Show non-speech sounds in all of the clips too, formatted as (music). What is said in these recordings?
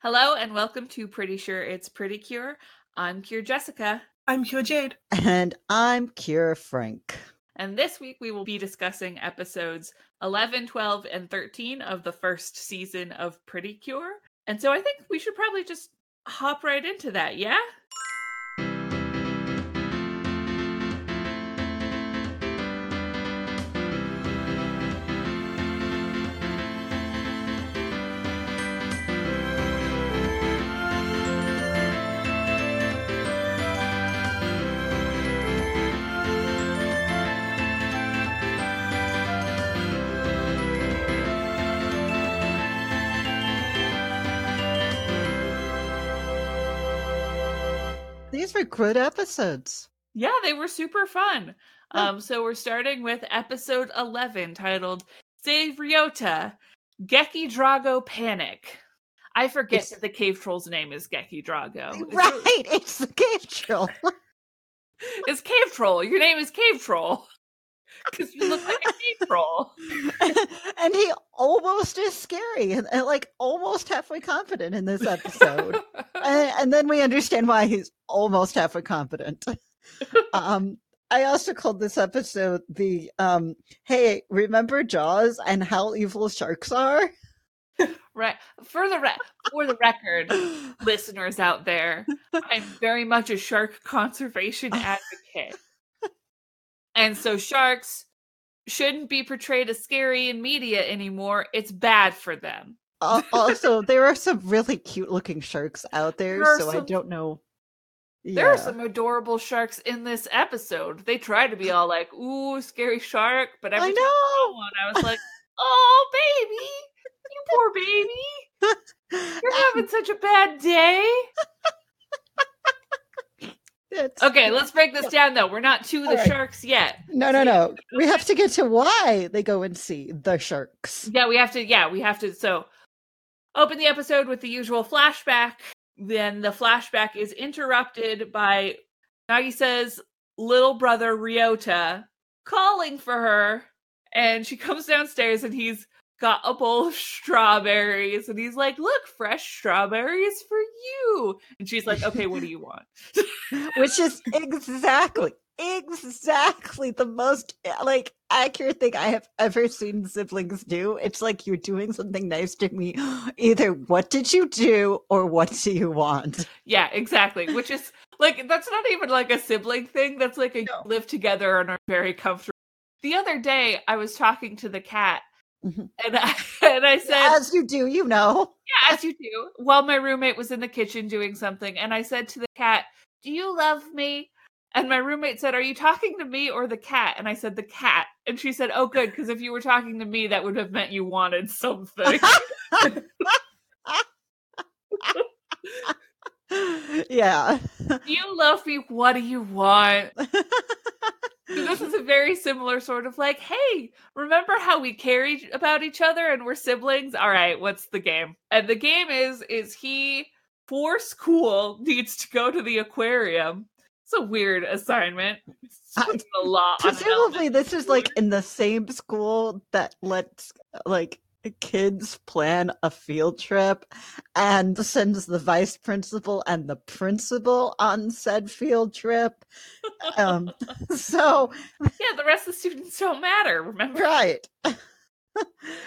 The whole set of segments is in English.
Hello and welcome to Pretty Sure It's Pretty Cure. I'm Cure Jessica, I'm Cure Jade. (laughs) And I'm Cure Frank. and this week we will be discussing episodes 11, 12, and 13 of the first season of Pretty Cure. And so I think we should probably just hop right into that, yeah? Were good episodes. Yeah, they were super fun. Yeah. Um, so we're starting with episode 11 titled Save Ryota, Geki Drago Panic. I forget It's- that the cave troll's name is Geki Drago. Right, (laughs) it's the cave troll. (laughs) It's Cave Troll. Your name is Cave Troll. Because you look like a troll. (laughs) and he almost is scary and, and, like almost halfway confident in this episode. (laughs) and, and then we understand why he's almost halfway competent. (laughs) um I also called this episode the um hey, remember Jaws and how evil sharks are? right. For the re- for the record, listeners out there, I'm very much a shark conservation advocate. And so sharks shouldn't be portrayed as scary in media anymore. It's bad for them. Uh, also, there are (laughs) some really cute looking sharks out there, There so I don't know. There are some adorable sharks in this episode. They try to be all like, ooh, scary shark, but every I time I one, I was like, (laughs) oh, baby, you poor baby. (laughs) You're having such a bad day. It's- Okay, let's break this down though. We're not to the right. sharks yet. No, no, no. We have to get to why they go and see the sharks. Yeah, we have to. Yeah, we have to. So, open the episode with the usual flashback. Then the flashback is interrupted by Nagisa's little brother Ryota calling for her, and she comes downstairs, and he's got a bowl of strawberries, and he's like, "Look, fresh strawberries for you." And she's like, "Okay, what do you want?" (laughs) Which is exactly, exactly the most like accurate thing I have ever seen siblings do. It's like you're doing something nice to me. (gasps) Either what did you do or what do you want? Yeah, exactly. Which is like that's not even like a sibling thing. That's like a No. live together and are very comfortable. The other day, I was talking to the cat, Mhm. and I (laughs) and I said, As you do, you know. "Yeah, as you do." While my roommate was in the kitchen doing something, and I said to the cat, "Do you love me?" And my roommate said, "Are you talking to me or the cat?" And I said, "The cat." And she said, "Oh, good, because if you were talking to me, that would have meant you wanted something." (laughs) (laughs) (laughs) yeah. Do you love me? What do you want? (laughs) This is a very similar sort of like, hey, remember how we cared about each other and we're siblings? All right, what's the game? And the game is is he for school needs to go to the aquarium. It's a weird assignment. It's a lot Presumably, this is like in the same school that lets like kids plan a field trip and sends the vice principal and the principal on said field trip. Um, (laughs) so, (laughs) Yeah, the rest of the students don't matter, remember? right. (laughs)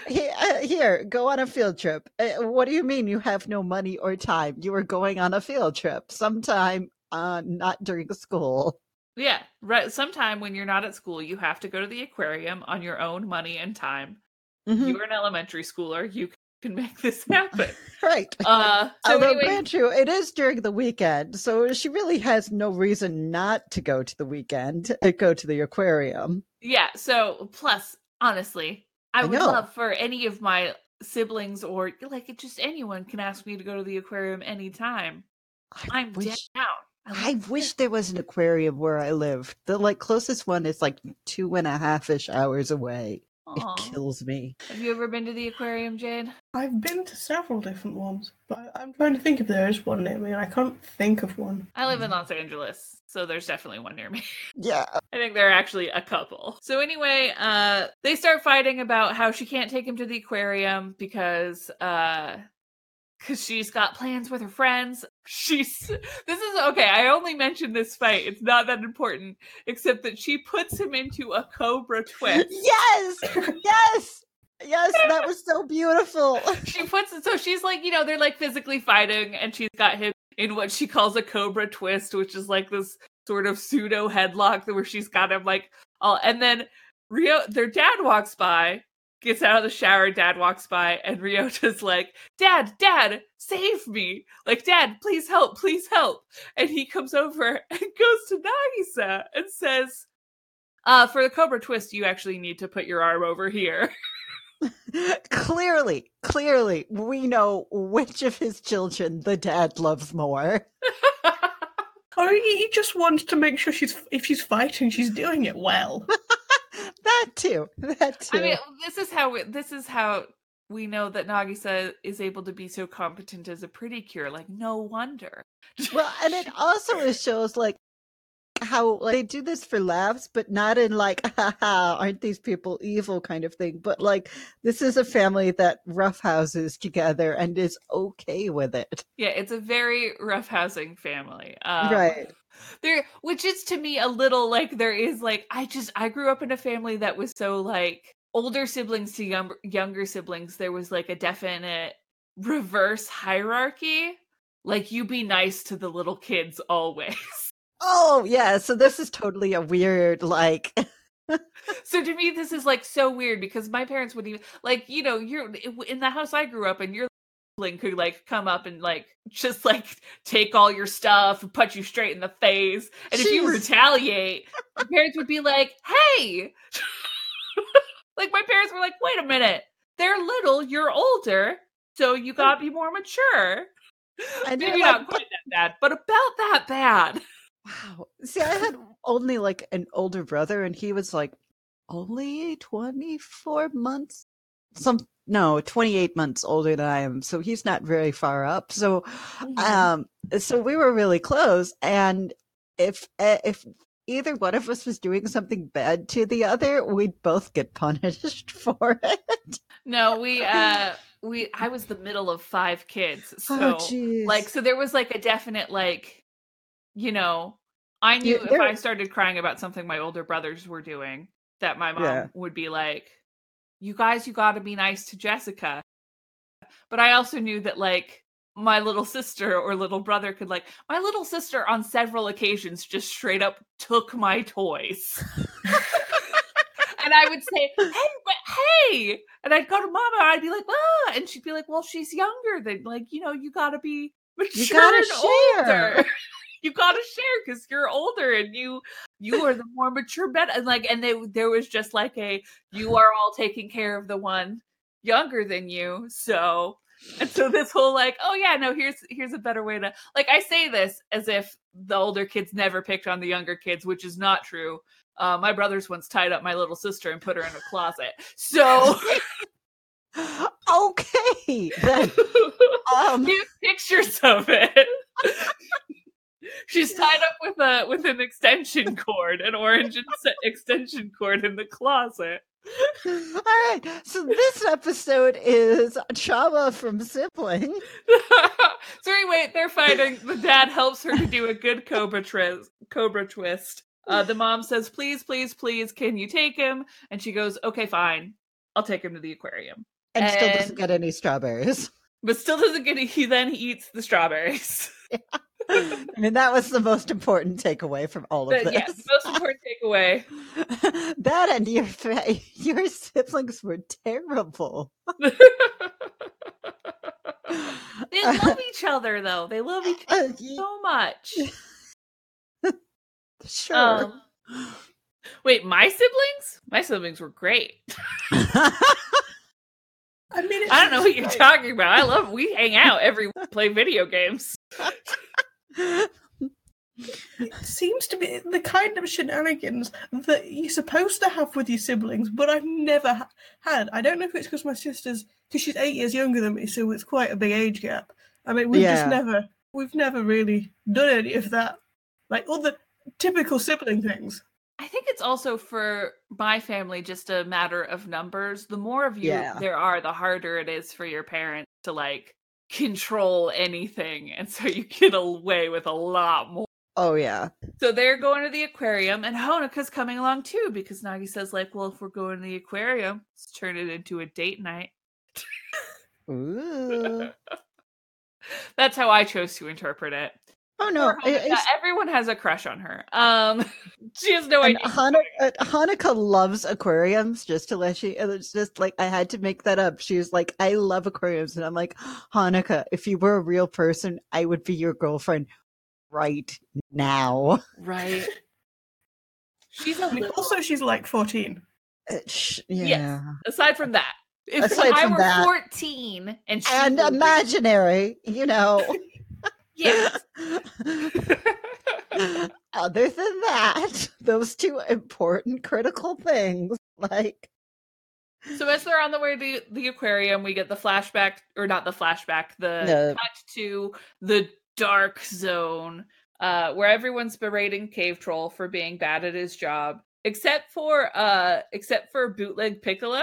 Here, uh, go on a field trip. Uh, what do you mean you have no money or time? You are going on a field trip sometime, uh, not during school. Yeah, right. Sometime when you're not at school, you have to go to the aquarium on your own money and time. Mhm, You're an elementary schooler. You can make this (laughs) happen. Right. (laughs) Uh, so Although, anyway, grant you, it is during the weekend, so she really has no reason not to go to the weekend, to go to the aquarium. Yeah, so plus, honestly, I I would know. love for any of my siblings or like it just anyone can ask me to go to the aquarium anytime. I I'm wish, down. I love wish there was an aquarium where I live. The like closest one is like two and a half ish hours away. Aw. It kills me. Have you ever been to the aquarium, Jade? I've been to several different ones, but I'm trying to think if there is one near me, and I can't think of one. I live in Los Angeles, so there's definitely one near me. (laughs) Yeah. I think there are actually a couple. So anyway, uh they start fighting about how she can't take him to the aquarium because uh because she's got plans with her friends. She's this is okay. I only mentioned this fight. It's not that important, except that she puts him into a cobra twist. Yes, yes, yes. That was so beautiful. (laughs) she puts it so she's like, you know, they're like physically fighting, and she's got him in what she calls a cobra twist, which is like this sort of pseudo headlock where she's got him like all and then Rio their dad walks by gets out of the shower, dad walks by, and Ryota's like, Dad, Dad, save me. Like, Dad, please help, please help. And he comes over (laughs) and goes to Nagisa and says, uh, for the Cobra twist, you actually need to put your arm over here. (laughs) clearly, clearly, we know which of his children the dad loves more. (laughs) Or he he just wants to make sure she's if she's fighting, she's doing it well. That too. (laughs) That too. I mean, this is how we, this is how we know that Nagisa is able to be so competent as a pretty cure. Like, no wonder. well, and it (laughs) also shows like how like, they do this for laughs, but not in like, (laughs) haha, aren't these people evil kind of thing. But like, this is a family that roughhouses together and is okay with it. Yeah, it's a very roughhousing family. Um, right. There, which is to me a little like there is like I just I grew up in a family that was so like older siblings to young, younger siblings. There was like a definite reverse hierarchy. Like you be nice to the little kids always. Oh, yeah. So this is totally a weird, like, (laughs) so to me this is like so weird because my parents wouldn't even like you know you're in the house i grew up in your sibling could like come up and like just like take all your stuff and put you straight in the face and if you retaliate your parents would be like hey (laughs) like my parents were like wait a minute they're little you're older so you gotta be more mature And you're maybe like, not quite that bad but about that bad wow. See, I had only like an older brother, and he was like only 24 months. Some, no, 28 months older than I am. So he's not very far up. So, um, so we were really close. And if, uh, if, Either one of us was doing something bad to the other, we'd both get punished (laughs) for it. No, we uh we I was the middle of five kids. So oh, like so there was like a definite like you know, I knew You- if I started crying about something my older brothers were doing that my mom Yeah. would be like, "You guys you got to be nice to Jessica." But I also knew that like my little sister or little brother could like my little sister on several occasions just straight up took my toys. (laughs) and I would say, "Hey, but hey!" And I'd go to Mama, and I'd be like, "Ah!" And she'd be like, "Well, she's younger than like you know, you gotta be mature gotta and share." older. You gotta share because you're older and you you are the more mature bet." And like, and they there was just like a you are all taking care of the one younger than you, so. And so this whole like, oh yeah, no, here's here's a better way to like I say this as if the older kids never picked on the younger kids, which is not true. Uh, my brothers once tied up my little sister and put her in a closet. So (laughs) okay. Then, (laughs) um, pictures of it. (laughs) She's tied up with a with an extension cord, an orange ex- extension cord in the closet. all right. So this episode is trauma from sibling. (laughs) so anyway, they're fighting. The dad helps her to do a good cobra twist. Cobra twist. Uh, the mom says, "Please, please, please, can you take him?" And she goes, "Okay, fine. I'll take him to the aquarium." And still doesn't get any strawberries. But still doesn't get. He then eats the strawberries. (laughs) I mean, that was the most important takeaway from all of But this. yes, most important takeaway. (laughs) that and your fa- your siblings were terrible. (laughs) they love each other though. They love each Uh, other y- so much. (laughs) sure. Um, wait, my siblings? My siblings were great. I mean, I don't know what you're talking about. I love we hang out every week, play video games. It seems to be the kind of shenanigans that you're supposed to have with your siblings, but I've never ha- had. I don't know if it's because my sister's because she's eight years younger than me, so it's quite a big age gap. I mean, we've Yeah. just never we've never really done any of that, like all the typical sibling things. I think it's also for my family just a matter of numbers. The more of you Yeah. there are, the harder it is for your parents to like control anything, and so you get away with a lot more. Oh yeah. So they're going to the aquarium, and Honoka's coming along too because Nagi says, like, well, if we're going to the aquarium, let's turn it into a date night. Ooh. (laughs) That's how I chose to interpret it. Oh no. Poor Honoka, I- I- everyone has a crush on her. Um, (laughs) she has no idea. Hana- uh, Honoka loves aquariums. Just to let you, it's just like I had to make that up. She was like, "I love aquariums," and I'm like, (gasps) "Honoka, if you were a real person, I would be your girlfriend right now." Right. (laughs) She's a I mean, little, also, she's like 14. Uh, sh- Yes. yeah, aside from that. If Aside I from were that. 14 and she and was- imaginary, you know. (laughs) Yes. Other than that, (laughs) those two important critical things, like So as they're on the way to the aquarium, we get the flashback, or not the flashback, the No. cut to the dark zone, uh, where everyone's berating Cave Troll for being bad at his job, except for uh, except for Bootleg Piccolo.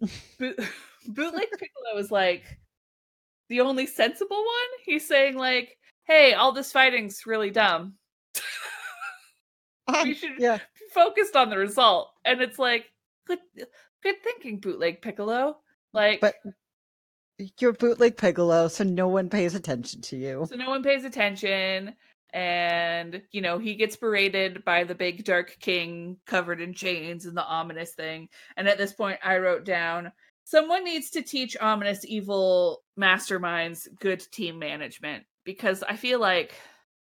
(laughs) Boot- (laughs) Bootleg Piccolo is like the only sensible one. He's saying like, "Hey, all this fighting's really dumb. um, we should yeah, be focused on the result." And it's like, good, good thinking, Bootleg Piccolo. Like, but you're bootleg Piccolo, so no one pays attention to you. so no one pays attention and you know he gets berated by the big dark king covered in chains and the ominous thing and at this point i wrote down someone needs to teach ominous evil masterminds good team management because i feel like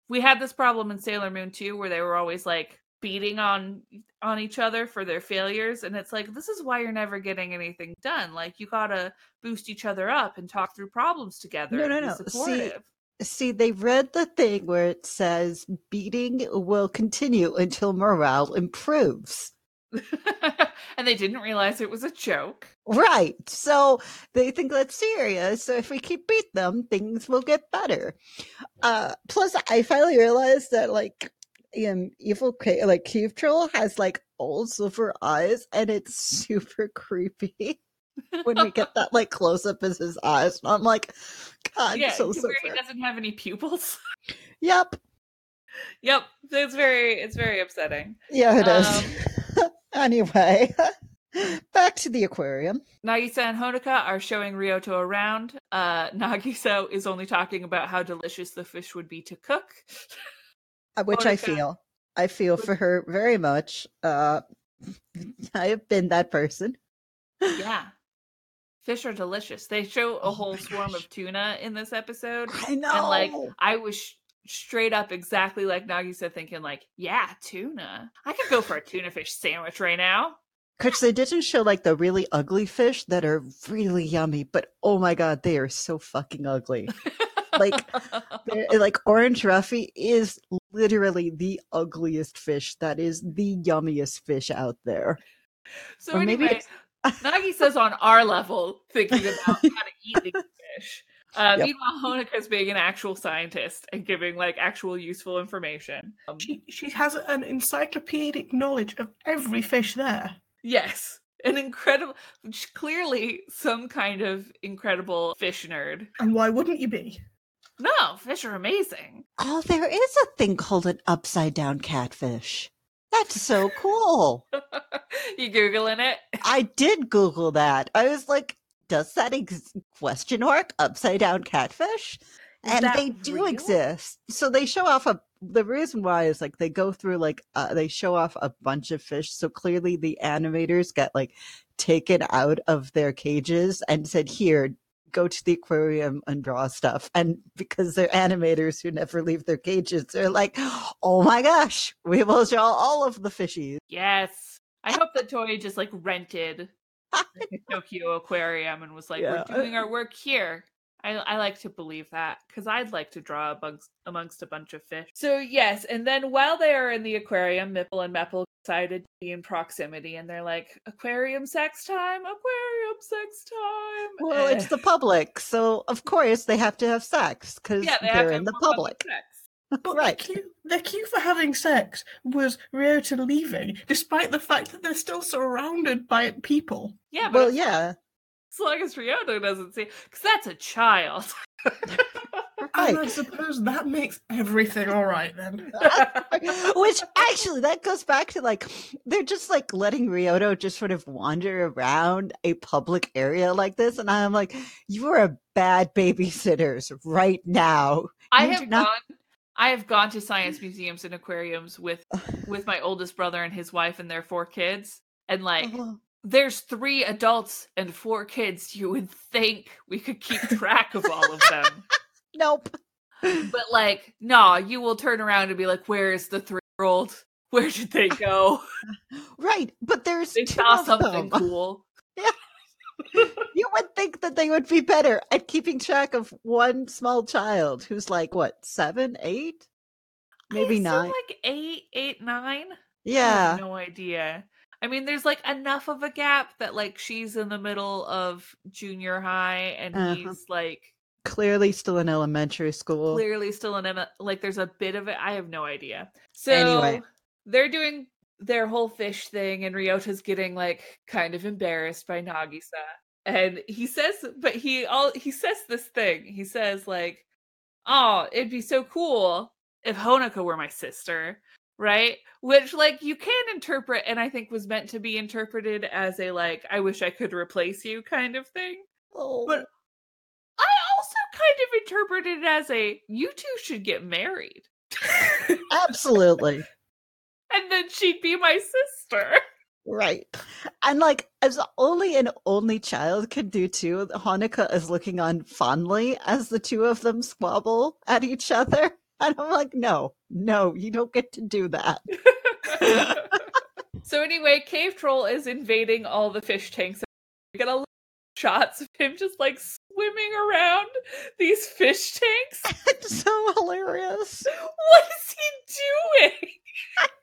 we had this problem in sailor moon too where they were always like beating on on each other for their failures and it's like this is why you're never getting anything done like you gotta boost each other up and talk through problems together No, no, no. See. See, they read the thing where it says beating will continue until morale improves. (laughs) and they didn't realize it was a joke. Right. So they think that's serious. So if we keep beat them, things will get better. Uh plus I finally realized that like um evil like cave troll has like old silver eyes and it's super creepy (laughs) when we get that like close up as his eyes. And I'm like, God, yeah, so silver. he doesn't have any pupils. (laughs) Yep. yep, it's very it's very upsetting. Yeah, it is. Anyway, (laughs) back to the aquarium. Nagisa and Honoka are showing Ryota around. Uh, (laughs) Nagisa is only talking about how delicious the fish would be to cook. uh, which I feel. I feel for her very much. Uh, (laughs) I have been that person. yeah. Fish are delicious. They show a Oh whole swarm gosh. of tuna in this episode. I know. And like I was straight up exactly like Nagisa thinking like, yeah, tuna. I could go for a tuna fish sandwich right now. Because they didn't show like the really ugly fish that are really yummy, but oh my god, they are so fucking ugly. Like, (laughs) like orange roughy is literally the ugliest fish. That is the yummiest fish out there. so or maybe anyway, Nagisa's on our level thinking about how to eat these (laughs) fish. Uh, Yep. Meanwhile, Honoka's being an actual scientist and giving like actual useful information. Um, She she has an encyclopedic knowledge of every fish there. yes, an incredible, clearly some kind of incredible fish nerd. And why wouldn't you be? No, fish are amazing. Oh, there is a thing called an upside down catfish. That's so cool. (laughs) you googling it? I did Google that. I was like, does that ex- question mark upside down catfish? Is and they do real? exist. So they show off a. The reason why is like they go through like uh, they show off a bunch of fish. So clearly the animators got like taken out of their cages and said, "Here, go to the aquarium and draw stuff." And because they're animators who never leave their cages, they're like, "Oh my gosh, we will show all of the fishies." Yes. I (laughs) hope that toy just like rented (laughs) Tokyo aquarium and was like, Yeah. we're doing our work here. I, I like to believe that because I'd like to draw amongst, amongst a bunch of fish. So, yes. And then while they are in the aquarium, Mipple and Mepple decided to be in proximity and they're like, aquarium sex time, aquarium sex time. Well, it's the (laughs) public, so of course they have to have sex because yeah, they they're to in the more public. Sex. But Right. the, cue, their cue for having sex was Ryota leaving, despite the fact that they're still surrounded by people. Yeah, but Well, yeah. As long as Ryota doesn't see, because that's a child. (laughs) And I suppose that makes everything all right then. (laughs) Which actually, that goes back to like they're just like letting Ryota just sort of wander around a public area like this, and I'm like, you are a bad babysitters right now. I You have not- gone. I have gone to science museums and aquariums with with my oldest brother and his wife and their four kids, and like Oh, there's three adults and four kids. You would think we could keep track of all of them. (laughs) nope. But like, nah, you will turn around and be like, "Where is the three-year-old? Where did they go? (laughs) Right, but there's They two saw of something them. cool." (laughs) You would think that they would be better at keeping track of one small child who's like what seven, eight, maybe nine. like eight, eight, nine. I Yeah, have no idea. I mean, there's like enough of a gap that like she's in the middle of junior high and Uh-huh. he's like clearly still in elementary school. clearly still in Like, there's a bit of it. I have no idea. So Anyway. they're doing their whole fish thing, and Ryota's getting like kind of embarrassed by Nagisa. And he says, but he all he says this thing. He says like, "Oh, it'd be so cool if Honoka were my sister." Right? Which like you can interpret and I think was meant to be interpreted as a like I wish I could replace you kind of thing. Oh. But- I also kind of interpreted it as a you two should get married. Absolutely. And then she'd be my sister. Right. And like as only an only child could do too, Honoka is looking on fondly as the two of them squabble at each other. (laughs) And I'm like, no, no, you don't get to do that. (laughs) so anyway, Cave Troll is invading all the fish tanks. We get a lot of shots of him just like swimming around these fish tanks. (laughs) It's so hilarious. What is he doing?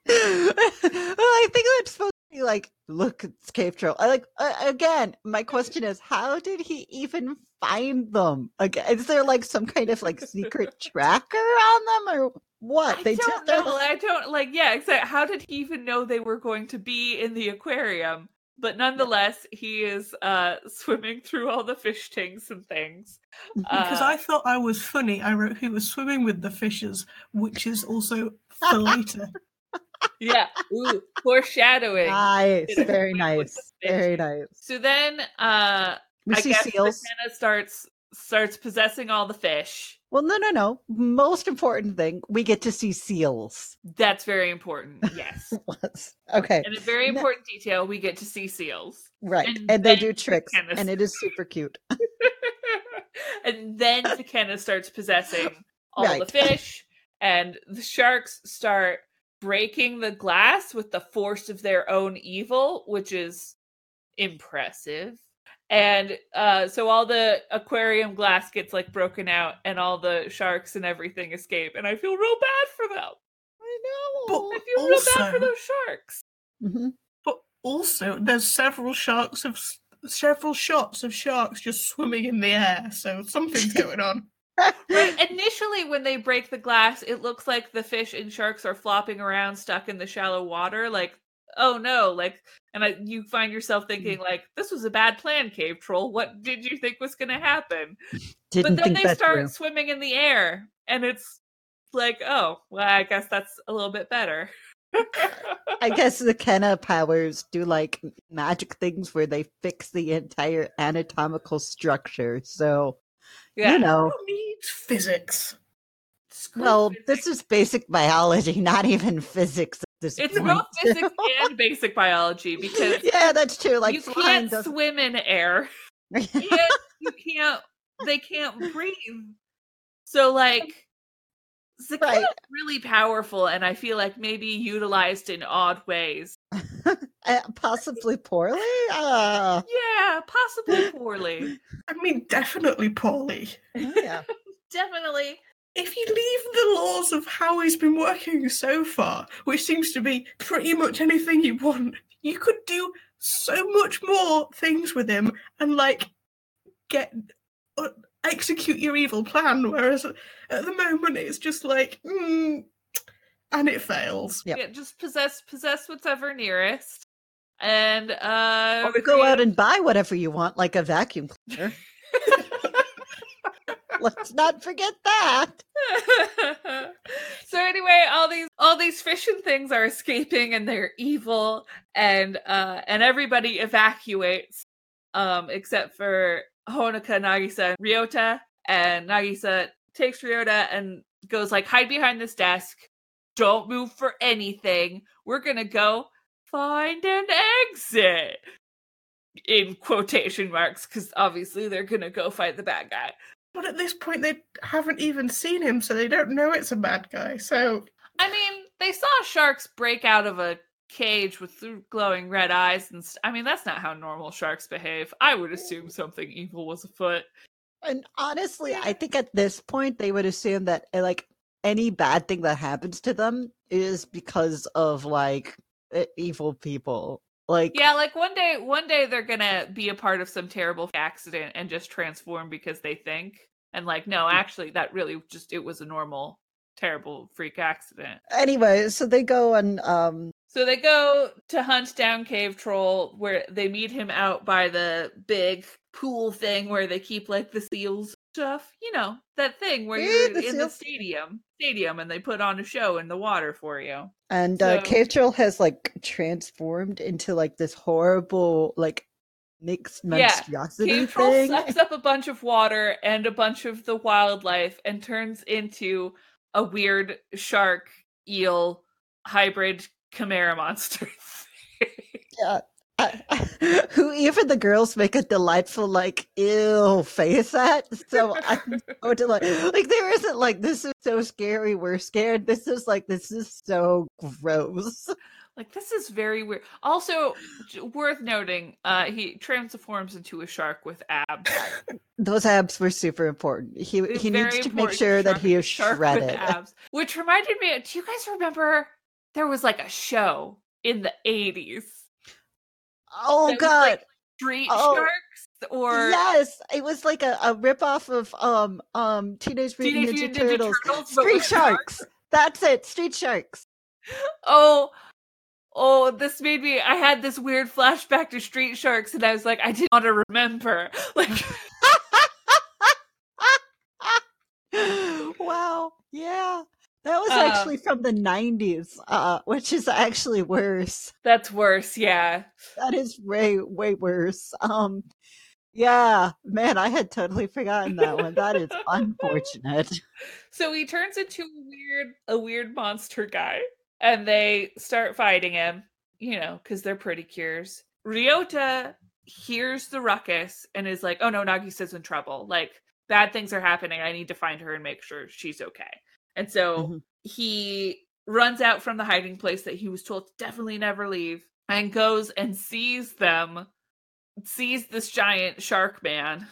Well, I think that's supposed to be like, look, it's Cave Troll. I like uh, again. My question is, how did he even find them? Again, is there like some kind of like secret (laughs) tracker on them, or what? I they don't just know. I don't like. Yeah, exactly. How did he even know they were going to be in the aquarium? But nonetheless, he is uh swimming through all the fish tanks and things. Because Uh, I thought I was funny, I wrote he was swimming with the fishes, which is also (laughs) for later. Yeah, ooh, foreshadowing. Nice, very nice, very nice. So then, uh, We I see guess seals. Zakenna starts starts possessing all the fish. Well, no, no, no. Most important thing, we get to see seals. That's very important. Yes, (laughs) okay, and a very No- important detail: we get to see seals. right, and and, they do tricks, and it is super cute. (laughs) and then Zakenna starts possessing all the fish, and the sharks start breaking the glass with the force of their own evil, which is impressive. And uh, so all the aquarium glass gets like broken out, and all the sharks and everything escape. And I feel real bad for them. I But I feel real bad for those sharks. know. But also, there's several sharks of several shots of sharks just swimming in the air, so something's (laughs) going on. Right, (laughs) initially, when they break the glass, it looks like the fish and sharks are flopping around, stuck in the shallow water. Like, oh no! Like, and I, you find yourself hmm. thinking, like, this was a bad plan, cave troll. What did you think was going to happen? Didn't but then they start through. swimming in the air, and it's like, oh, well, I guess that's a little bit better. I (laughs) guess the Kenna powers do like magic things where they fix the entire anatomical structure. So yeah. you know, Who needs physics? Screw well, physics. this is basic biology, (laughs) not even physics at this it's point. both physics (laughs) and basic biology because (laughs) yeah, that's true. Like you can't doesn't- swim in air. can't, you can't they can't breathe so like Zakia's Right. really powerful and i feel like maybe utilized in odd ways (laughs) Uh, possibly poorly. Uh, yeah possibly poorly (laughs) I mean, definitely poorly. yeah. (laughs) definitely If you leave the laws of how he's been working so far, which seems to be pretty much anything you want, you could do so much more things with him and like get uh, execute your evil plan. Whereas at the moment, it's just like, mm, and it fails. Yep. yeah just possess possess whatever nearest And uh or go out and buy whatever you want, like a vacuum cleaner. (laughs) (laughs) Let's not forget that. (laughs) so anyway, all these all these fish and things are escaping and they're evil and uh and everybody evacuates um except for Honoka, Nagisa, and Ryota. And Nagisa takes Ryota and goes like hide behind this desk. Don't move for anything. We're gonna go find an exit. In quotation marks, because obviously they're gonna go fight the bad guy. But at this point, they haven't even seen him, so they don't know it's a bad guy. So I mean, they saw sharks break out of a cage with glowing red eyes, and st- I mean, that's not how normal sharks behave. I would assume something evil was afoot. And honestly, I think at this point they would assume that uh, like any bad thing that happens to them is because of like evil people. Like Yeah, like one day, one day they're gonna be a part of some terrible accident and just transform because they think, and like, no, actually, that really just it was a normal, terrible freak accident. anyway, so they go and um So they go to hunt down Cave Troll, where they meet him out by the big pool thing where they keep like the seals stuff. You know that thing where Yeah, you're the in the stadium, stadium, and they put on a show in the water for you. and uh, So- Cave Troll has like transformed into like this horrible like mixed Yeah, monstrosity Cave Troll thing. sucks up a bunch of water and a bunch of the wildlife and turns into a weird shark eel hybrid chimera monster. (laughs) Yeah. I- who even the girls make a delightful like ill face at so i'm so delighted like there isn't like this is so scary we're scared this is like this is so gross Like this is very weird. Also, j- worth noting, uh, he transforms into a shark with abs. those abs were super important he It's he needs to make sure that he is shredded abs. Which reminded me. Do you guys remember there was like a show in the eighties? Oh that god like, Street Oh, Sharks or yes it was like a, a rip-off of um um teenage mutant ninja, Ninja turtles, Turtles, street sharks that's it street sharks Oh, oh, this made me. I had this weird flashback to Street Sharks, and I was like, I didn't want to remember. (laughs) Like, (laughs) wow. Yeah. That was Um, actually from the 90s, uh, which is actually worse. that's worse. Yeah. That is way, way worse. Um, yeah, man, I had totally forgotten that one. That is (laughs) unfortunate. So he turns into a weird, a weird monster guy, and they start fighting him. You know, because they're pretty cures. Ryota hears the ruckus and is like, "Oh no, Nagisa's in trouble. Like bad things are happening. I need to find her and make sure she's okay." And so Mhm. he runs out from the hiding place that he was told to definitely never leave, and goes and sees them, sees this giant shark man,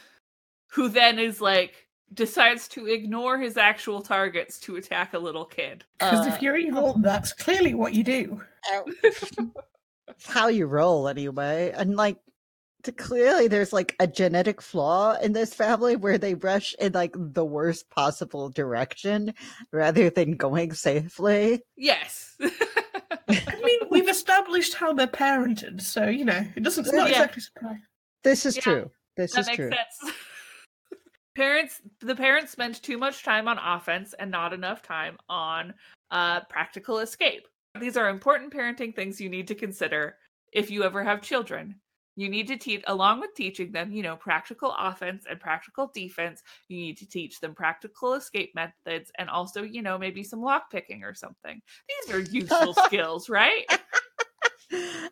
who then is like decides to ignore his actual targets to attack a little kid. because Uh, if you're evil, that's clearly what you do. (laughs) How you roll, anyway. And, like, to, clearly there's, like, a genetic flaw in this family where they rush in, like, the worst possible direction rather than going safely. yes. (laughs) I mean, we've established how they're parented, so you know it doesn't. It's not Yeah. exactly surprising. This is Yeah, true. This that is makes true. sense. (laughs) parents the parents spend too much time on offense and not enough time on uh practical escape these are important parenting things you need to consider if you ever have children you need to teach along with teaching them you know practical offense and practical defense you need to teach them practical escape methods and also you know maybe some lock picking or something these are useful (laughs) skills right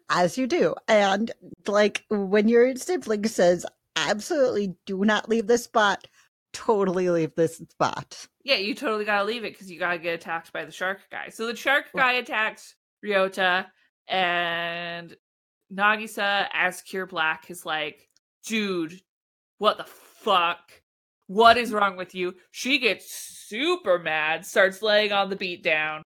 As you do. And like when your sibling says, absolutely do not leave this spot, totally leave this spot. Yeah, you totally gotta leave it because you gotta get attacked by the shark guy. So the shark guy attacks Ryota, and Nagisa, as Cure Black, is like, dude, what the fuck? What is wrong with you? She gets super mad, starts laying on the beat down.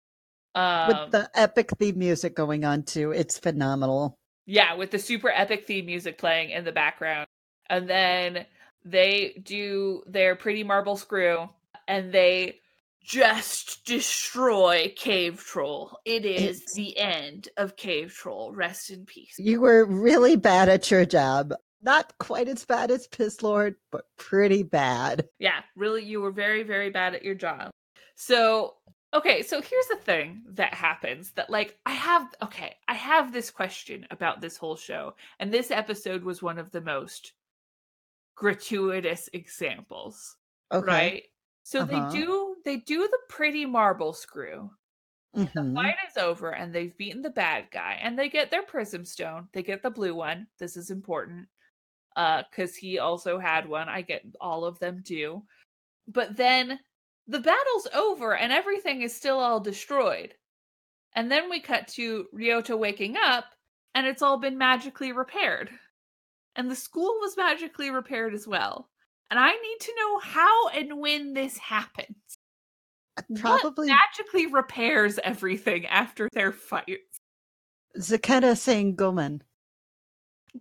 Um, With the epic theme music going on too. It's phenomenal. yeah, with the super epic theme music playing in the background. And then they do their pretty marble screw and they just destroy Cave Troll. It is It's- the end of Cave Troll. Rest in peace. You were really bad at your job. Not quite as bad as Piss Lord, but pretty bad. Yeah, really, you were very, very bad at your job. So, okay, so here's the thing that happens that, like, I have, okay, I have this question about this whole show, and this episode was one of the most gratuitous examples, Okay. right? So Uh-huh. they do, they do the pretty marble screw. The Mhm. fight is over, and they've beaten the bad guy, and they get their prism stone. They get the blue one. This is important, uh, because he also had one. I get all of them do, but then the battle's over, and everything is still all destroyed. And then we cut to Ryota waking up, and it's all been magically repaired, and the school was magically repaired as well. And I need to know how and when this happens Probably what magically repairs everything after their fight. Zakenna saying Gomen.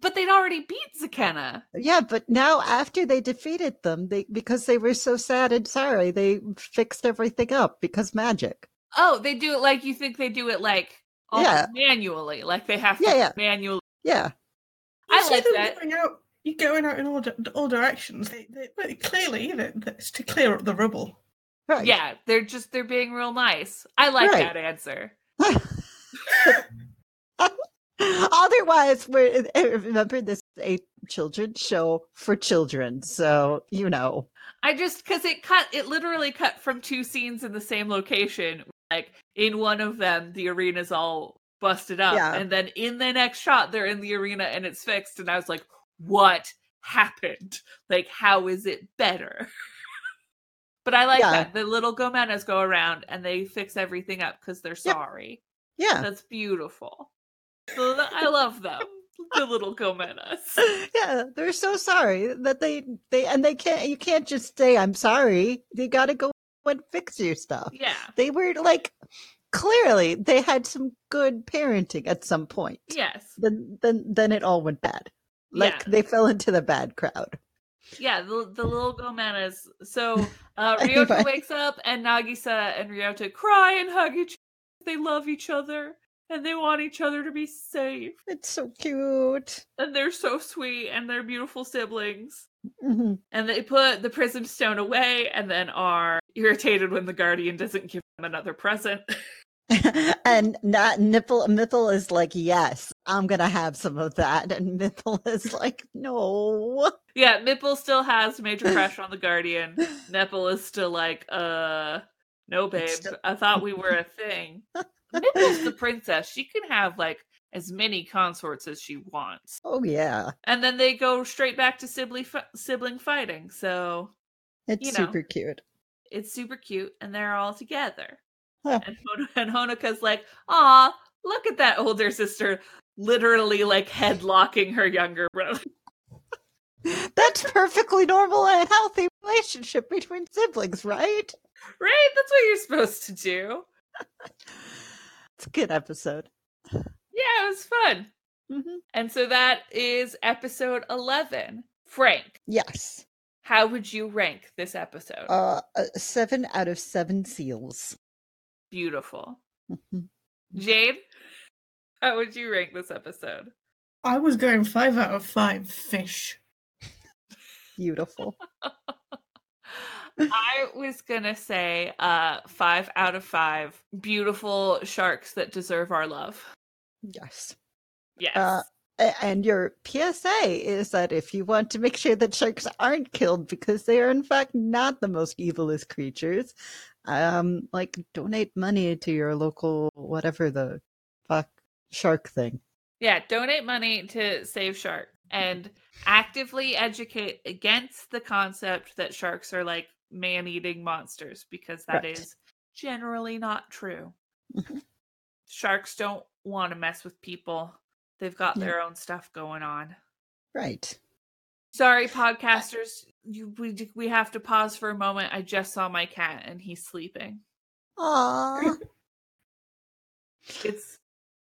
But they'd already beat Zakenna. Yeah, but now after they defeated them, they because they were so sad and sorry, they fixed everything up because magic. Oh, they do it like you think they do it like almost Yeah. manually, like they have to Yeah, yeah. manually. Yeah. You I see like them that. going out. You're going out in all all directions. They, they, clearly, you know, it's to clear up the rubble. Right. Yeah, they're just they're being real nice. I like Right. that answer. (laughs) Otherwise, we're remember this is a children's show for children, so you know. I just because it cut it literally cut from two scenes in the same location. Like in one of them, the arena's all busted up, Yeah. and then in the next shot, they're in the arena and it's fixed. And I was like, "What happened? Like, how is it better?" (laughs) but I like Yeah. that the little Gomenas go around and they fix everything up because they're Yep. sorry. Yeah. That's beautiful. I love them, the little Gomenas. (laughs) yeah, they're so sorry that they they and they can't you can't just say I'm sorry. You got to go and fix your stuff. Yeah, They were like clearly they had some good parenting at some point. yes. Then then then it all went bad. Like Yeah. they fell into the bad crowd. Yeah, the the little Gomenas. So (laughs) uh. Ryota wakes up and Nagisa and Ryota cry and hug each they love each other and they want each other to be safe. It's so cute. And they're so sweet and they're beautiful siblings. Mhm. And they put the prism stone away and then are irritated when the guardian doesn't give them another present. (laughs) (laughs) and not nipple Mithil is like, yes, I'm gonna have some of that. And Mithil (laughs) is like, no. yeah, Mipple still has major (laughs) crush on the guardian. Nipple is still like, uh no babe. still- I thought we (laughs) were a thing. Nipple's the princess. She can have like as many consorts as she wants. Oh yeah. And then they go straight back to sibling fi- sibling fighting. So It's You know. super cute. it's super cute and they're all together. Huh. And, Hon- and Honoka's like, "Aw, look at that older sister literally like headlocking her younger brother." (laughs) That's perfectly normal and healthy relationship between siblings, right? right? That's what you're supposed to do. It's a good episode. Yeah, it was fun. hmm And so that is episode 11. Frank, Yes. how would you rank this episode? Uh, a seven out of seven seals. Beautiful. Mhm. Jade, how would you rank this episode? I was going five out of five fish. Beautiful. (laughs) I was gonna say uh five out of five beautiful sharks that deserve our love. Yes. Yes. Uh, And your PSA is that if you want to make sure that sharks aren't killed because they are in fact not the most evilest creatures, um, like donate money to your local whatever the fuck shark thing. yeah, donate money to save shark and actively educate against the concept that sharks are like man-eating monsters because that is Right. generally not true. Mhm. Sharks don't want to mess with people. They've got Yeah. their own stuff going on. Right. Sorry, podcasters. You, we we have to pause for a moment. I just saw my cat and he's sleeping. Aww. (laughs) It's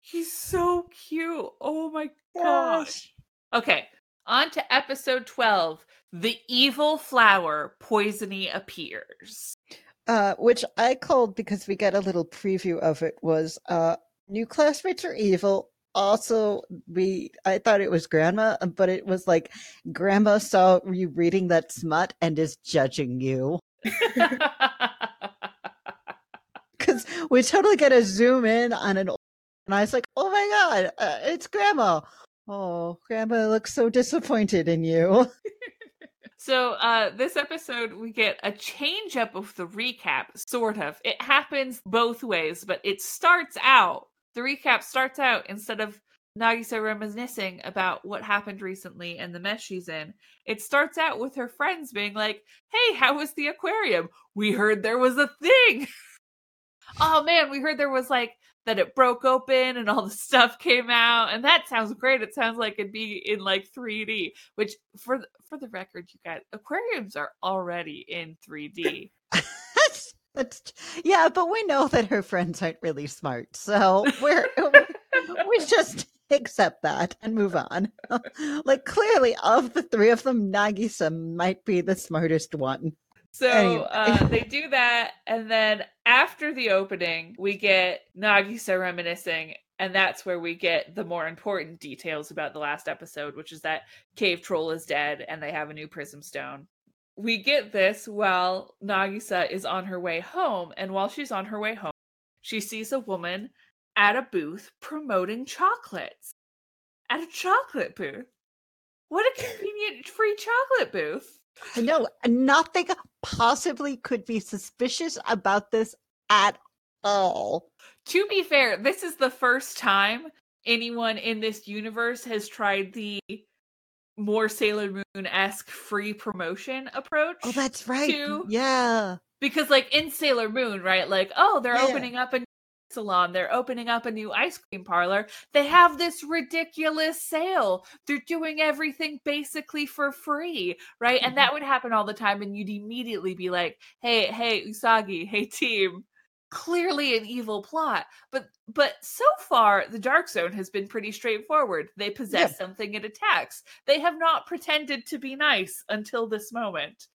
he's so cute. Oh my gosh. Okay, on to episode 12. The evil flower poisony appears. uh, which I called because we get a little preview of it, was uh, new classmates are evil. Also, we I thought it was grandma, but it was like grandma saw you reading that smut and is judging you. (laughs) (laughs) Because we totally get a zoom in on an old, and I was like, "Oh my god, uh, it's grandma!" Oh, grandma looks so disappointed in you. (laughs) So uh this episode we get a change up of the recap, sort of. It happens both ways, but it starts out the recap starts out instead of Nagisa reminiscing about what happened recently and the mess she's in. It starts out with her friends being like, Hey, how was the aquarium? We heard there was a thing. (laughs) oh man, we heard there was like that it broke open and all (laughs) the stuff came out and that sounds great it sounds like it'd be in like 3d which for the, for the record you guys aquariums are already in 3d (laughs) that's, that's yeah, but we know that her friends aren't really smart, so (laughs) we're we just accept that and move on. like clearly, of the three of them, Nagisa might be the smartest one. So Anyway. uh, they do that, and then after the opening, we get Nagisa reminiscing, and that's where we get the more important details about the last episode, which is that Cave Troll is dead and they have a new Prism Stone. We get this while Nagisa is on her way home, and while she's on her way home, she sees a woman at a booth promoting chocolates. At a chocolate booth. What a convenient free chocolate booth. No, nothing possibly could be suspicious about this at all. to be fair, this is the first time anyone in this universe has tried the more Sailor Moon esque free promotion approach. Oh, that's right. to- Yeah. because, like in Sailor Moon, right? Like, oh, they're Yeah. opening up a salon, they're opening up a new ice cream parlor. They have this ridiculous sale. They're doing everything basically for free, right? Mhm. And that would happen all the time, and you'd immediately be like, hey, hey, Usagi, (laughs) hey, team. Clearly an evil plot, but but so far the Dark Zone has been pretty straightforward. They possess something it attacks. They have not pretended to be nice until this moment.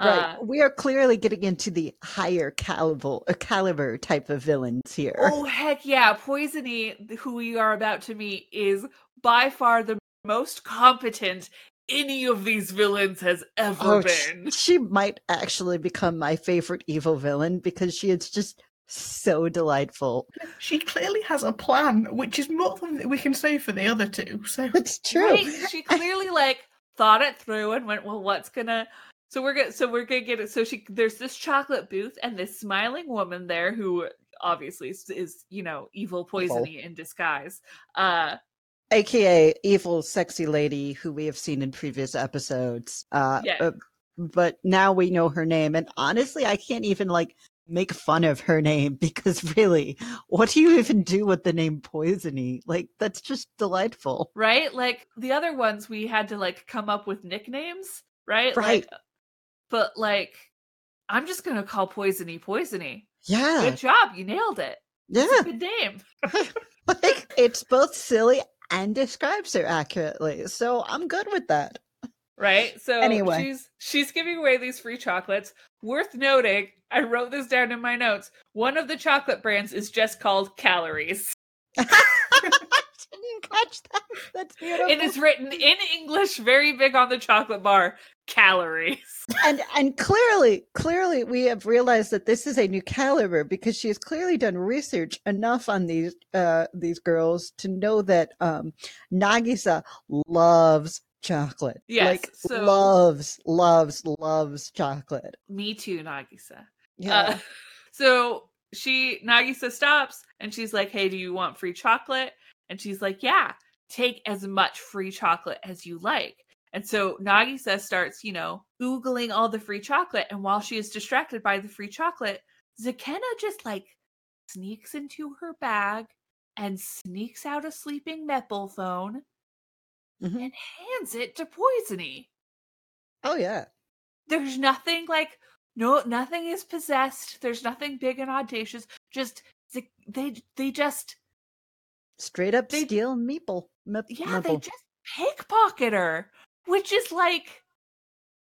Right. Uh, we are clearly getting into the higher caliber, uh, caliber type of villains here. Oh heck yeah, Poisony, who we are about to meet, is by far the most competent any of these villains has ever Oh, sh- been. she might actually become my favorite evil villain because she is just so delightful. She clearly has a plan, which is more than we can say for the other two. So It's true. Right? (laughs) She clearly like thought it through and went, well, what's gonna so we're gonna so we're gonna get it. So she there's this chocolate booth and this smiling woman there who obviously is, is you know evil poisony in disguise. Uh AKA evil sexy lady who we have seen in previous episodes. Uh, Yeah. uh, but now we know her name and honestly I can't even like make fun of her name (laughs) because really, what do you even do with the name Poisony? Like that's just delightful. right? Like the other ones we had to like come up with nicknames, right? Right. Like, but like I'm just gonna call Poisony Poisony. Yeah. Good job, you nailed it. Yeah. Good name. (laughs) (laughs) like it's both silly and describes her accurately. So I'm good with that. Right? So Anyway. she's she's giving away these free chocolates. Worth noting, I wrote this down in my notes. One of the chocolate brands is just called calories. (laughs) You catch that? That's beautiful. It is written in English, very big on the chocolate bar, calories. (laughs) and and clearly, clearly, we have realized that this is a new caliber because she has clearly done research enough on these uh these girls to know that um Nagisa loves chocolate. Yes, like so- loves, loves, loves chocolate. Me too, Nagisa. Yeah. Uh, (laughs) so she Nagisa stops and she's like, "Hey, do you want free chocolate?" And she's like, "Yeah, take as much free chocolate as you like." And so Nagisa starts, you know, googling all the free chocolate, and while she is distracted by the free chocolate, Zakenna just like sneaks into her bag and sneaks out a sleeping Mepple phone Mhm. and hands it to Poisony oh yeah. there's nothing like no nothing is possessed there's nothing big and audacious just they they just Straight up They- steal Mepple. Yeah they just pickpocket her which is like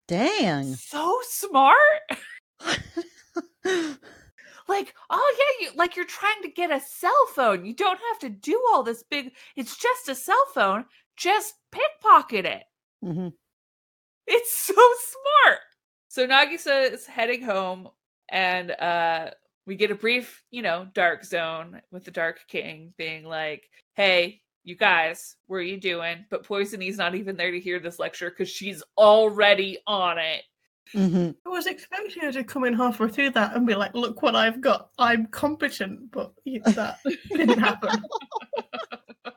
Dang. so smart? (laughs) Like oh yeah you like you're trying to get a cell phone. You don't have to do all this big it's just a cell phone just pickpocket it. Hmm it's (laughs) so smart. So nagisa is heading home and uh we get a brief you know dark zone with the dark king being like hey you guys what are you doing but poisony's not even there to hear this lecture because she's already on it hmm I was expecting her to come in halfway through that and be like, "Look what I've got. I'm competent," but that didn't happen.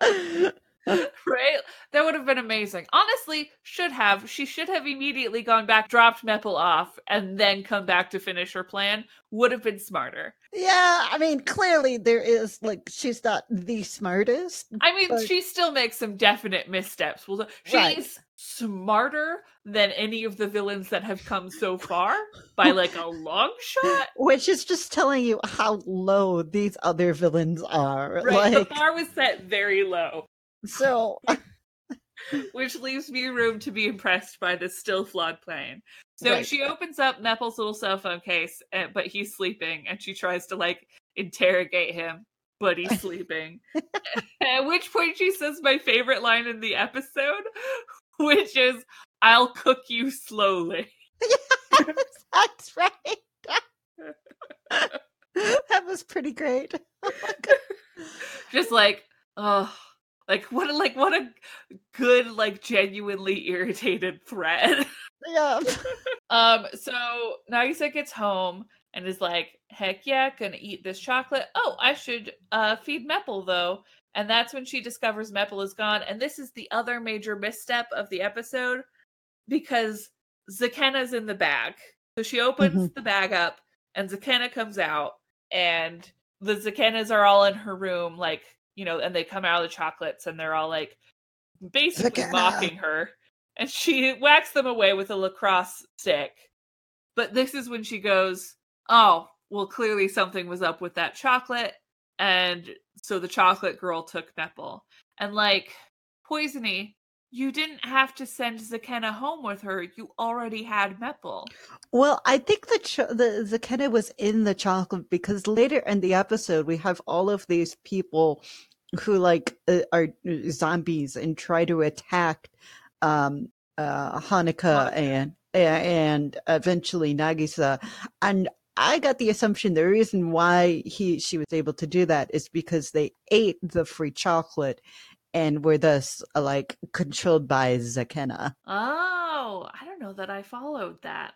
(laughs) (laughs) (laughs) right? That would have been amazing. Honestly, should have. She should have immediately gone back, dropped Mepple off, and then come back to finish her plan. Would have been smarter. Yeah, I mean, clearly there is like she's not the smartest. I mean, But- she still makes some definite missteps. Well, she's Right. smarter than any of the villains that have come so (laughs) far by like a long shot. Which is just telling you how low these other villains are. Right, Like, the bar was set very low, so (laughs) which leaves me room to be impressed by this still flawed plan. So Right. she opens up Mepple's little cell phone case, and, but he's sleeping, and she tries to like interrogate him, but he's sleeping. (laughs) At which point she says my favorite line in the episode, (laughs) which is, "I'll cook you slowly." that's right. that was pretty great. Oh Just like, oh, like what? A, like what a good, like genuinely irritated threat. (laughs) Yeah. Um, so Nagisa gets home and is like, heck yeah, gonna eat this chocolate. Oh, I should uh feed Mepple though. And that's when she discovers Mepple is gone. And this is the other major misstep of the episode because Zakenna's in the bag. So she opens the bag up and Zakenna comes out and the Zakennas are all in her room, like, you know, and they come out of the chocolates and they're all like basically mocking her. And she whacks them away with a lacrosse stick. But this is when she goes, Oh, well, clearly something was up with that chocolate. And so the chocolate girl took Mepple. And like, Poisony, you didn't have to send Zakenna home with her. You already had Mepple. Well, I think the cho- the Zakenna was in the chocolate because later in the episode we have all of these people who like uh, are zombies and try to attack um uh Honoka Honoka. and and eventually Nagisa and I got the assumption the reason why he she was able to do that is because they ate the free chocolate and were thus uh, like controlled by Zakenna. Oh, I don't know that I followed that.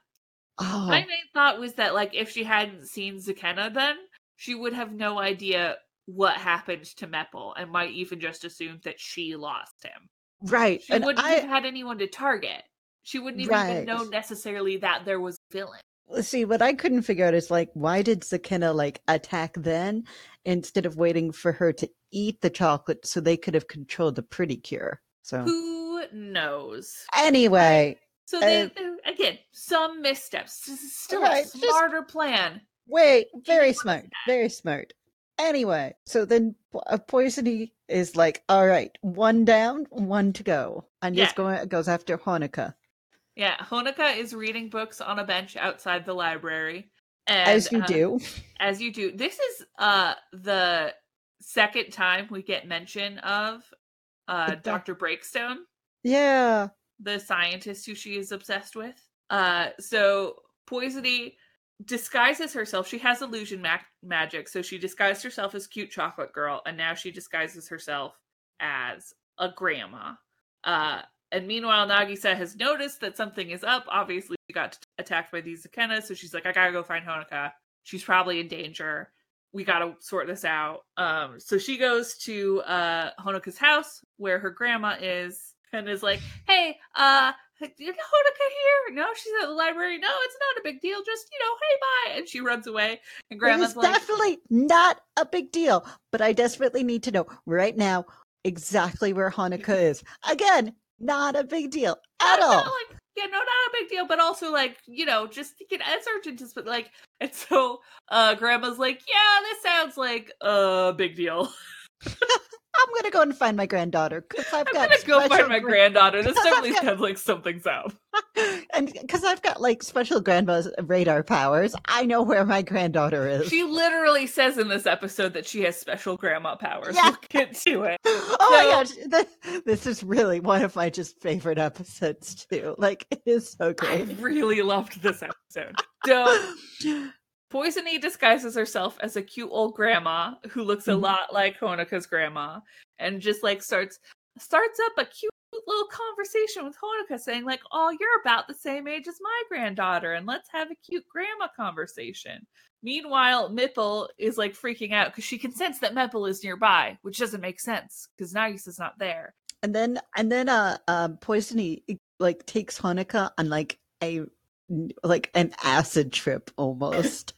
Oh, My main thought was that, like, if she hadn't seen Zakenna, then she would have no idea what happened to Mepple and might even just assume that she lost him. right. She and wouldn't I, have had anyone to target. She wouldn't even Right. know necessarily that there was a villain. See, what I couldn't figure out is like, why did Zakenna like attack then instead of waiting for her to eat the chocolate so they could have controlled the pretty cure? So Who knows? anyway, So they, Uh, they- again, some missteps. This is still Right, a just- smarter plan. wait, very smart, very smart. Anyway, so then Po- uh, Poisony is like, all right, one down, one to go. And just going goes after Honoka. Yeah, Honoka is reading books on a bench outside the library. And, As you uh, do. as you do. This is uh the second time we get mention of uh Dr. Breakstone, Yeah. the scientist who she is obsessed with. Uh so Poisony disguises herself. She has illusion ma- magic, so she disguised herself as cute chocolate girl and now she disguises herself as a grandma. Uh and meanwhile, Nagisa has noticed that something is up. Obviously, she got t- attacked by these Zakenna, so she's like, I gotta go find Honoka. She's probably in danger. We gotta sort this out. Um, so she goes to uh Honoka's house where her grandma is and is like, Hey, uh, is Honoka here? No, she's at the library. No, it's not a big deal. Just, you know, hey, bye. And she runs away. And grandma's like, definitely not a big deal, but I desperately need to know right now exactly where Honoka (laughs) is. Again, not a big deal at "Oh, no, all. like, yeah, no, not a big deal, but also like, you know, just get as urgent as but like (laughs) and so uh grandma's like, Yeah, this sounds like a big deal. (laughs) I'm gonna go and find my granddaughter because I've I'm got gonna go find my gra- granddaughter. This (laughs) definitely got- sounds like something's up. (laughs) and because I've got like special grandma's radar powers, I know where my granddaughter is. She literally says in this episode that she has special grandma powers. Yeah. We'll get to it. (laughs) oh my So- gosh, th- this is really one of my just favorite episodes too. Like it is so I great. really loved this episode. So Poisony disguises herself as a cute old grandma who looks a Mhm. lot like Honoka's grandma and just like starts starts up a cute little conversation with Honoka saying like, "Oh, you're about the same age as my granddaughter and let's have a cute grandma conversation." Meanwhile, Mipple is like freaking out because she can sense that Mipple is nearby, which doesn't make sense because Nagisa's not there. and then and then uh um Poisony like takes Honoka on like a like an acid trip almost.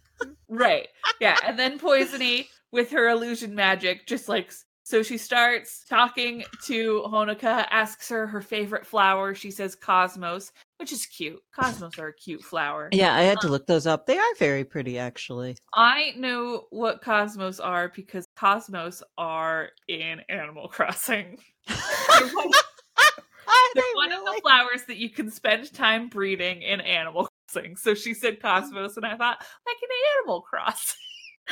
Right. Yeah. And then Poisony with her illusion magic, just like so she starts talking to Honoka, asks her her favorite flower. She says cosmos, which is cute. Cosmos are a cute flower. yeah, I had to um, look those up. They are very pretty actually. I know what cosmos are because cosmos are in Animal Crossing. (laughs) They're one, (laughs) they're they one of the flowers that you can spend time breeding in Animal Crossing. So she said cosmos, and I thought, like an Animal Crossing.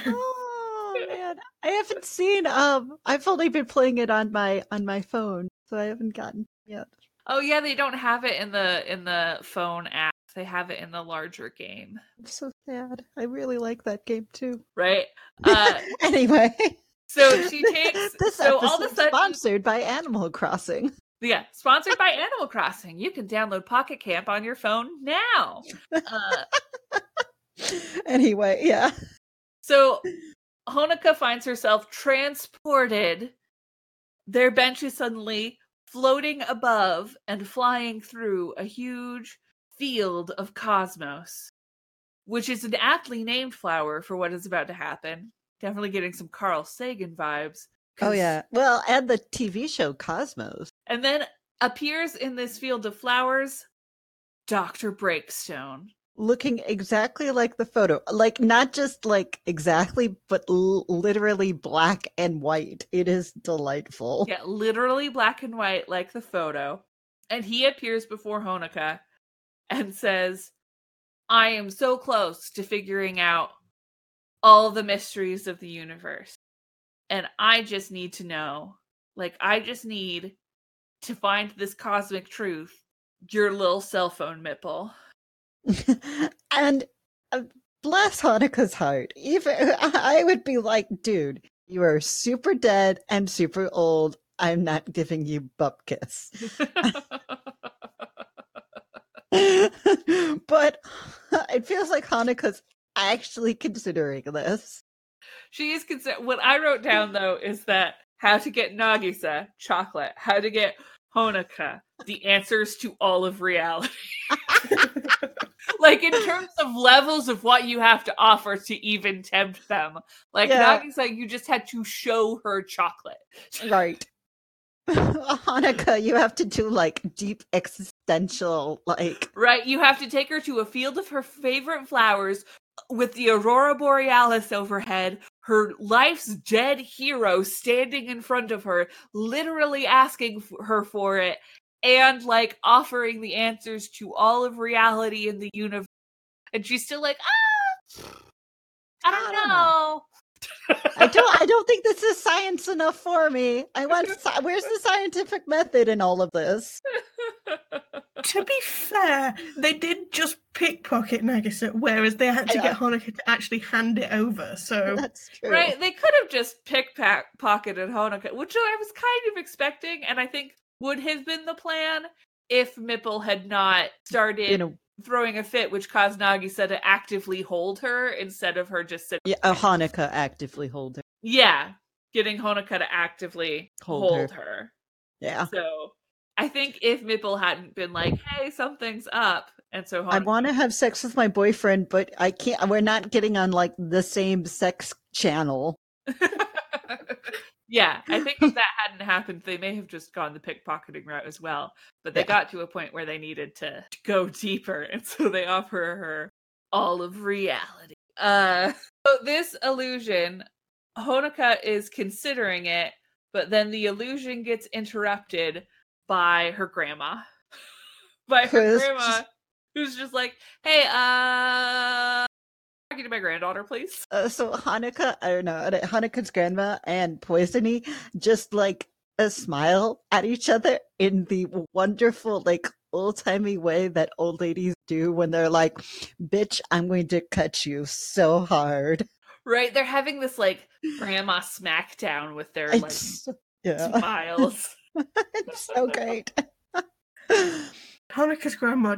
Oh (laughs) man, I haven't seen. Um, I've only been playing it on my on my phone, so I haven't gotten it yet. Oh yeah, they don't have it in the in the phone app. They have it in the larger game, I'm so sad. I really like that game too. right? (laughs) Uh, anyway, so (laughs) she takes this so all of a sudden sponsored by Animal Crossing. Yeah, sponsored by Animal Crossing. You can download Pocket Camp on your phone now. Uh, (laughs) anyway, yeah. so Honoka finds herself transported. Their bench is suddenly floating above and flying through a huge field of cosmos, which is an aptly named flower for what is about to happen. Definitely getting some Carl Sagan vibes. Oh yeah. Well, and the TV show Cosmos. And then appears in this field of flowers Dr. Breakstone. Looking exactly like the photo. Like not just like exactly, but l- literally black and white. It is delightful. Yeah, literally black and white like the photo. And he appears before Honoka and says, I am so close to figuring out all the mysteries of the universe. And I just need to know, like, I just need to find this cosmic truth. Your little cell phone mipple. (laughs) and uh, bless Honoka's heart. Even (laughs) I would be like, dude, you are super dead and super old. I'm not giving you bupkis. (laughs) but it feels like Honoka's actually considering this. she is concerned. What I wrote down though is that how to get Nagisa chocolate, how to get Honoka the answers to all of reality. (laughs) like in terms of levels of what you have to offer to even tempt them. Like Yeah. Nagisa, you just had to show her chocolate. Right. (laughs) Honoka, you have to do like deep existential, like Right? You have to take her to a field of her favorite flowers with the aurora borealis overhead, her life's dead hero standing in front of her, literally asking her for it, and like offering the answers to all of reality in the universe. And she's still like, ah, I don't, I don't know. I don't I don't think this is science enough for me. I want (laughs) sci- where's the scientific method in all of this? to be fair, they did just pickpocket Nagisa, whereas they had to Yeah. get Honoka to actually hand it over. So (laughs) That's true. Right? They could have just pickpocketed Honoka, which I was kind of expecting, and I think would have been the plan if Mipple had not started You know, throwing a fit, which caused Nagisa to actively hold her instead of her just sitting. yeah, uh, Honoka actively hold her. Yeah, getting Honoka to actively Hold hold, her. her. Yeah. So I think if Mipple hadn't been like, "Hey, something's up," and so I want to have sex with my boyfriend, but I can't. We're not getting on like the same sex channel. (laughs) yeah, I think if that (laughs) hadn't happened, they may have just gone the pickpocketing route as well. But they Yeah. got to a point where they needed to (laughs) go deeper, and so they offer her all of reality. Uh, (laughs) so this illusion, Honoka is considering it, but then the illusion gets interrupted by her grandma. by her grandma, just- who's just like, "Hey, uh, talking to my granddaughter, please." Uh, so Honoka, I don't know, Honoka's grandma and Poisony just like a smile at each other in the wonderful, like old timey way that old ladies do when they're like, "Bitch, I'm going to cut you so hard." Right? They're having this like grandma smackdown with their like It's, yeah, smiles. (laughs) it's so great. (laughs) (laughs) Honoka's grandma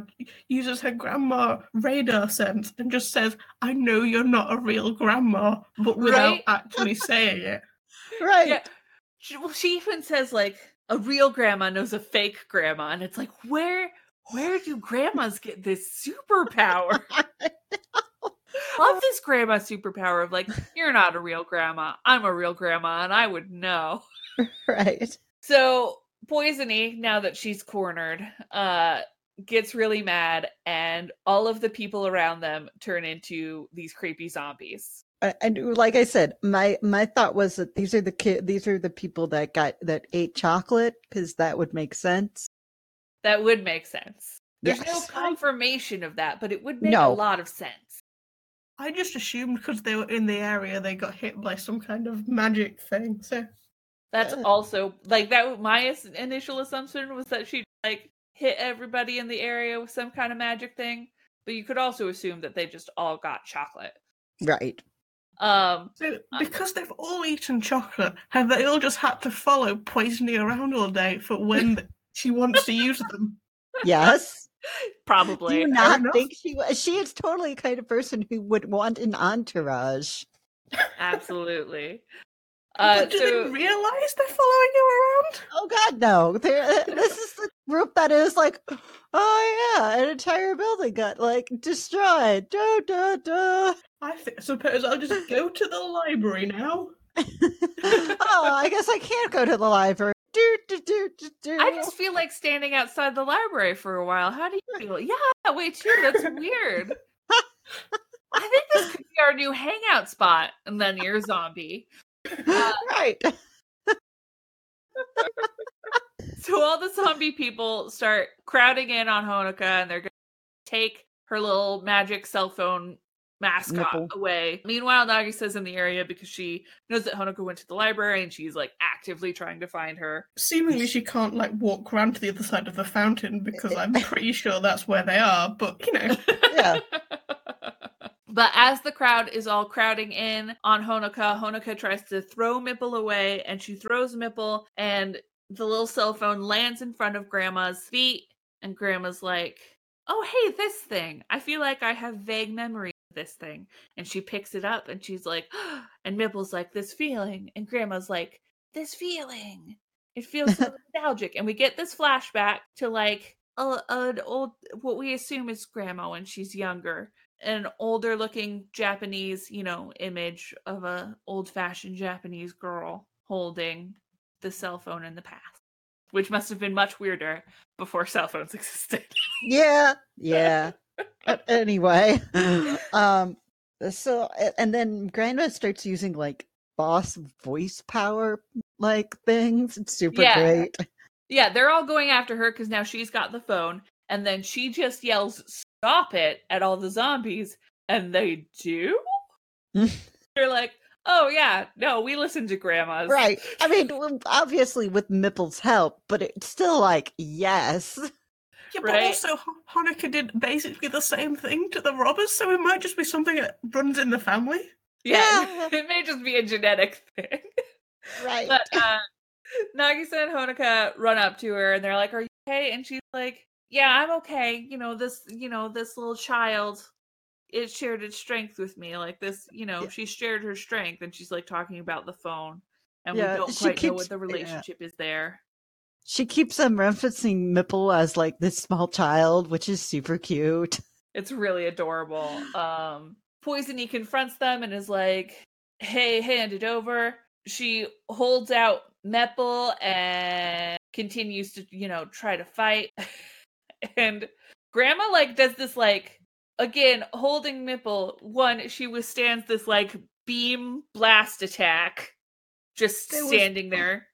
uses her grandma radar sense and just says, I know you're not a real grandma, but without Right? actually saying it. (laughs) right. Yeah. She, well, she even says like a real grandma knows a fake grandma, and it's like where where do grandmas get this superpower? (laughs) Love this grandma superpower of like you're not a real grandma, I'm a real grandma, and I would know. (laughs) right. So Poisony, now that she's cornered, uh, gets really mad, and all of the people around them turn into these creepy zombies. Uh, and like I said, my my thought was that these are the kid, these are the people that got that ate chocolate because that would make sense. That would make sense. There's no confirmation of that, but it would make No. a lot of sense. I just assumed because they were in the area, they got hit by some kind of magic thing. So That's Uh. also like that. My initial assumption was that she like hit everybody in the area with some kind of magic thing, but you could also assume that they just all got chocolate. Right. Um, So, because they've all eaten chocolate, have they all just had to follow Poisony around all day for when (laughs) she wants to use them? Yes. (laughs) Do probably. you not enough. think she was? She is totally the kind of person who would want an entourage. Absolutely. Uh, but do so they realize they're following you around? Oh God, no! There, uh, (laughs) this is the group that is like, oh yeah, an entire building got like destroyed. Da da da. I think, suppose I'll just go to the library now. (laughs) oh, I guess I can't go to the library. Do do do do do. I just feel like standing outside the library for a while. How do you feel? (laughs) Yeah, that way too. That's weird. I think this could be our new hangout spot. And then you're a zombie. Uh, (laughs) right. So all the zombie people start crowding in on Honoka and they're going to take her little magic cell phone mascot Mipple. away. Meanwhile, Nagisa's in the area because she knows that Honoka went to the library and she's like actively trying to find her. Seemingly, she can't like walk around to the other side of the fountain because (laughs) I'm pretty sure that's where they are. But you know, Yeah. (laughs) But as the crowd is all crowding in on Honoka, Honoka tries to throw Mipple away and she throws Mipple and the little cell phone lands in front of Grandma's feet. And Grandma's like, Oh, hey, this thing. I feel like I have vague memory of this thing. And she picks it up and she's like, (gasps) and Mipple's like, This feeling. And Grandma's like, This feeling. It feels so (laughs) nostalgic. And we get this flashback to like a, an old, what we assume is Grandma when she's younger an older looking Japanese, you know, image of a old fashioned Japanese girl holding the cell phone in the past, which must have been much weirder before cell phones (laughs) existed. Yeah. Yeah. (laughs) Anyway, (laughs) um, so and then Grandma starts using like boss voice power like things. It's super Yeah. great. yeah, they're all going after her because now she's got the phone, and then she just yells, Stop it at all the zombies, and they do? (laughs) they're like, Oh, yeah, no, we listen to grandmas. Right. I mean, (laughs) obviously with Mipple's help, but it's still like, yes. yeah, but Right. also Ho- Honoka did basically the same thing to the robbers, so it might just be something that runs in the family. Yeah, Yeah. (laughs) it may just be a genetic thing. Right. But uh, Nagisa and Honoka run up to her and they're like, "Are you okay?" And she's like, "Yeah, I'm okay. You know this. You know this little child. It shared its strength with me. Like this. You know, Yeah. she shared her strength." And she's like talking about the phone, and Yeah, we don't quite know what the yeah. relationship is there. she keeps um referencing Mipple as like this small child, which is super cute. It's really adorable. Um, Poisony confronts them and is like, "Hey, hand it over." She holds out Mepple and continues to, you know, try to fight. (laughs) (laughs) and Grandma like does this like again holding Mipple. One, she withstands this like beam blast attack, just There was- standing there.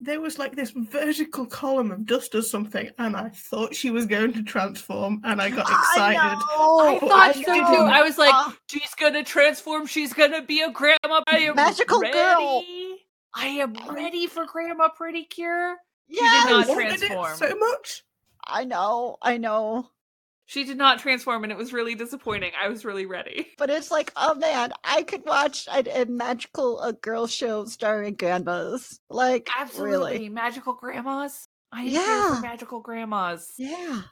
there was like this vertical column of dust or something, and I thought she was going to transform, and I got (gasps) excited. I, I thought so I too. I was like, Uh, she's gonna transform. She's gonna be a grandma. I Magical ready. girl. I am ready for Grandma Pretty Cure. did yes, not transform. so much. I know, I know. She did not transform, and it was really disappointing. I was really ready. But it's like, oh man, I could watch a, a magical uh, girl show starring grandmas. Like, Absolutely, really? magical grandmas. I Yeah. magical grandmas. Yeah.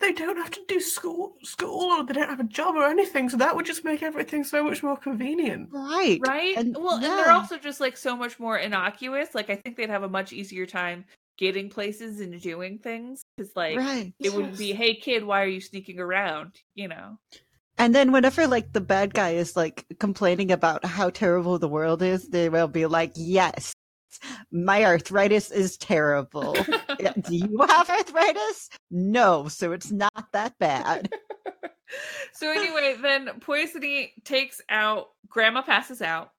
They don't have to do school, school, or they don't have a job or anything. So that would just make everything so much more convenient. Right. right And- well and they're also just like so much more innocuous like i think they'd have a much easier time getting places and doing things because like right. it wouldn't be hey kid why are you sneaking around you know And then whenever like the bad guy is like complaining about how terrible the world is, they will be like, "Yes, my arthritis is terrible. Do (laughs) you have arthritis? No, so it's not that bad." (laughs) so anyway then poisony takes out grandma passes out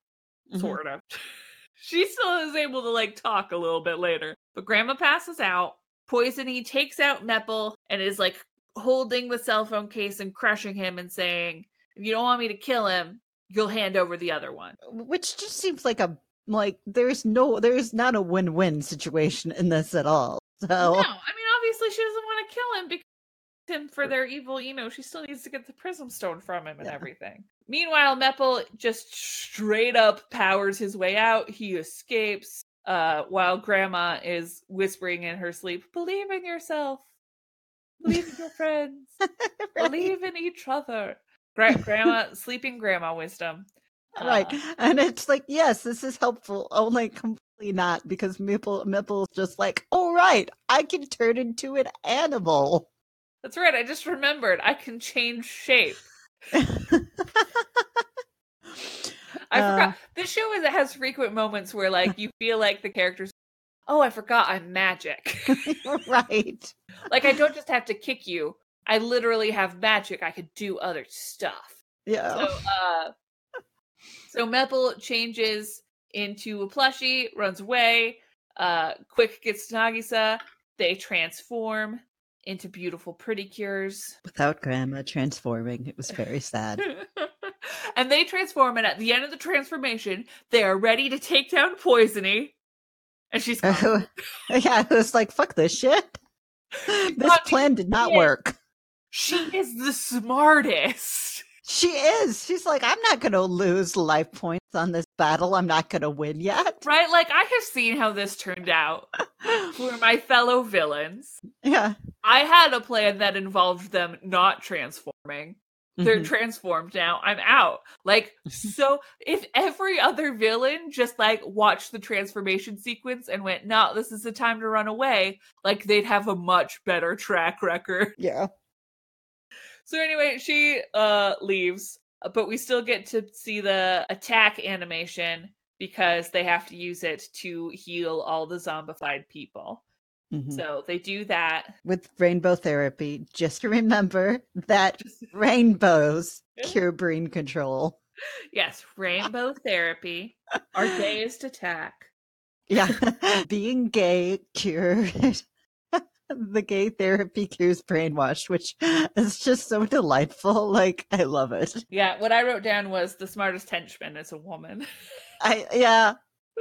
Mhm. sort of (laughs) she still is able to like talk a little bit later but grandma passes out poisony takes out Mepple and is like holding the cell phone case and crushing him and saying if you don't want me to kill him you'll hand over the other one Which just seems like a like there's no there's not a win-win situation in this at all. So No, I mean obviously she doesn't want to kill him because him for their evil, you know, she still needs to get the prism stone from him and Yeah. everything. Meanwhile, Mepple just straight up powers his way out. He escapes uh while grandma is whispering in her sleep, believe in yourself. Believe in your friends. (laughs) Right. Believe in each other. Gra- grandma sleeping grandma wisdom. right Uh, and it's like yes this is helpful only completely not because Mipple Mipple's just like oh right i can turn into an animal That's right. I just remembered I can change shape. (laughs) (laughs) I Uh, forgot. This show is, has frequent moments where, like, you feel like the characters. Oh, I forgot I'm magic. (laughs) right like, I don't just have to kick you. I literally have magic. I could do other stuff. yeah So, uh, so Mepple changes into a plushie, runs away. Uh, Quick gets to Nagisa. They transform into beautiful pretty cures. without grandma transforming it was very sad (laughs) and they transform, and at the end of the transformation, they are ready to take down Poisony. And she's gone. (laughs) yeah it was like fuck this shit (laughs) this plan did not work she is the smartest. She is she's like i'm not gonna lose life points on this battle i'm not gonna win yet Right? Like, I have seen how this turned out for my fellow villains. (laughs) yeah I had a plan that involved them not transforming. They're Mhm. transformed now. I'm out. Like, (laughs) so if every other villain just like watched the transformation sequence and went, no, this is the time to run away, like they'd have a much better track record. yeah So anyway, she uh leaves, but we still get to see the attack animation because they have to use it to heal all the zombified people. Mhm. So they do that. with rainbow therapy just (laughs) remember that (laughs) rainbows cure brain control yes, rainbow therapy. (laughs) Our gayest attack. yeah being gay cured the gay therapy cures brainwashed, which is just so delightful (laughs) like i love it Yeah, what I wrote down was the smartest henchman is a woman. i yeah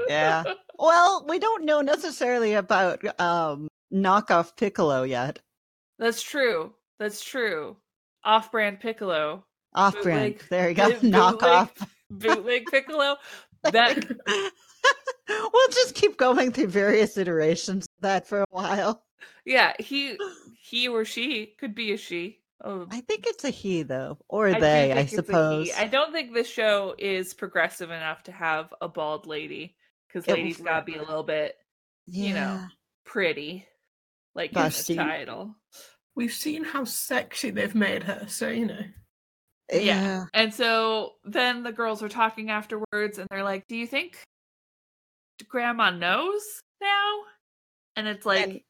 Yeah. (laughs) well we don't know necessarily about um knockoff piccolo yet That's true. That's true. Off-brand Piccolo, off brand there you go boot- (laughs) knockoff bootleg Piccolo. That we'll just keep going through various iterations of that for a while yeah, he (laughs) he or she could be a she. Oh, I think it's a he though, or I they, I think it's a he. suppose. I don't think this show is progressive enough to have a bald lady because ladies gotta be a little bit you know, pretty, like in the title. We've seen how sexy they've made her, so you know. yeah, Yeah. And so then the girls are talking afterwards, and they're like, "Do you think Grandma knows now?" And it's like, And-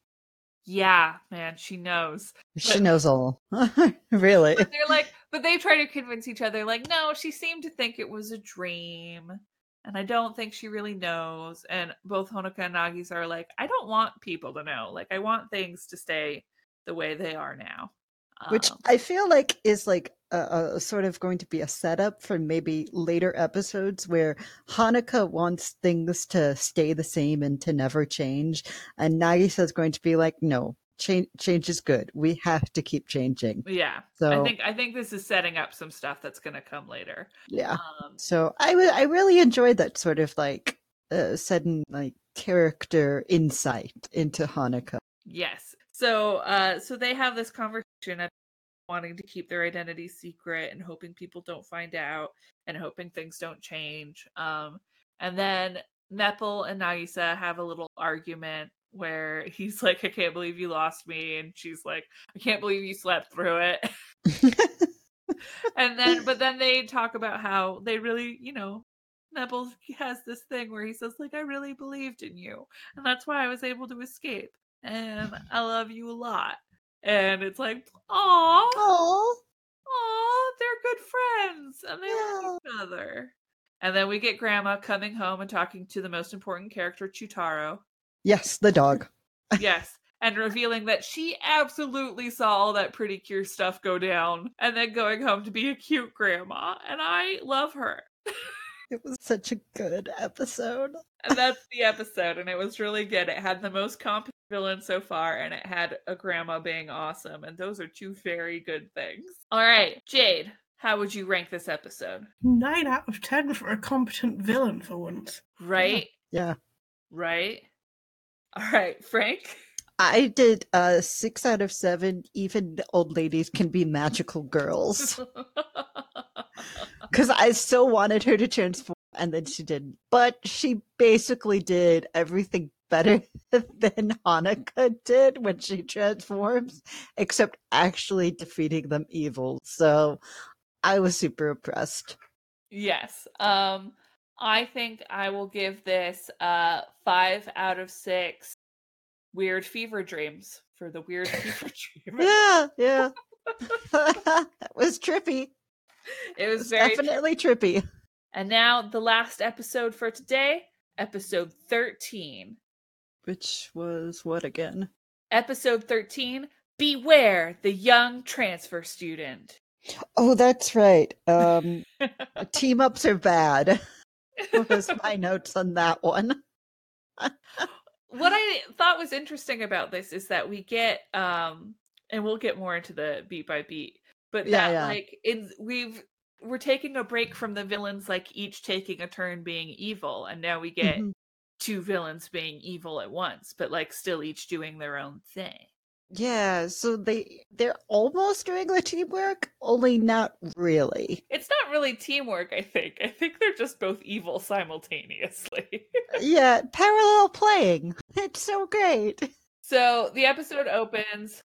"Yeah, man, she knows." she but- knows all. (laughs) really? But they're like, but they try to convince each other, like, "No, she seemed to think it was a dream." and I don't think she really knows. And both Honoka and Nagisa are like, I don't want people to know. Like, I want things to stay the way they are now. which Um, I feel like is like a, a sort of going to be a setup for maybe later episodes where Honoka wants things to stay the same and to never change, and Nagisa is going to be like, no, change change is good. We have to keep changing. yeah, So I think I think this is setting up some stuff that's going to come later. yeah, Um, so I I really enjoyed that sort of like uh, sudden like character insight into Honoka. Yes. So uh so they have this conversation wanting to keep their identity secret and hoping people don't find out and hoping things don't change. Um and then Mepple and Nagisa have a little argument where (laughs) he's like, I can't believe you lost me and she's like, I can't believe you slept through it. and then but then they talk about how they really, you know, Mepple has this thing where he says, like, I really believed in you. And that's why I was able to escape. And I love you a lot. And it's like, aw, Oh, aw, they're good friends. And they Yeah. love each other. And then we get grandma coming home and talking to the most important character, Chutaro. yes, the dog. (laughs) Yes. And revealing that she absolutely saw all that pretty cure stuff go down and then going home to be a cute grandma. And I love her. (laughs) It was such a good episode. And that's the episode. And it was really good. It had the most competent villain so far, and it had a grandma being awesome. And those are two very good things. All right, Jade, how would you rank this episode? Nine out of ten for a competent villain for once. Right? Yeah. Right? All right, Frank? I did uh six out of seven. Even old ladies can be magical girls. (laughs) Because I still wanted her to transform, and then she didn't. But she basically did everything better (laughs) than Honoka did when she transforms, except actually defeating them evil. So I was super impressed. yes. Um, I think I will give this uh five out of six weird fever dreams for the weird (laughs) fever dream. Yeah, yeah. (laughs) that was trippy. It It was was very definitely trippy. And now the last episode for today, episode 13. Which was what again? Episode 13 Beware the Young Transfer Student. Oh, that's right. Um, (laughs) team ups are bad. (laughs) was my notes on that one. what I thought was interesting about this is that we get, um, and we'll get more into the beat by beat, but Yeah, that yeah. like in we've we're taking a break from the villains like each taking a turn being evil and now we get Mhm. Two villains being evil at once but like still each doing their own thing Yeah, so they they're almost doing the teamwork, only not really. It's not really teamwork, I think. I think they're just both evil simultaneously. Uh, yeah, parallel playing. (laughs) It's so great. so the episode opens.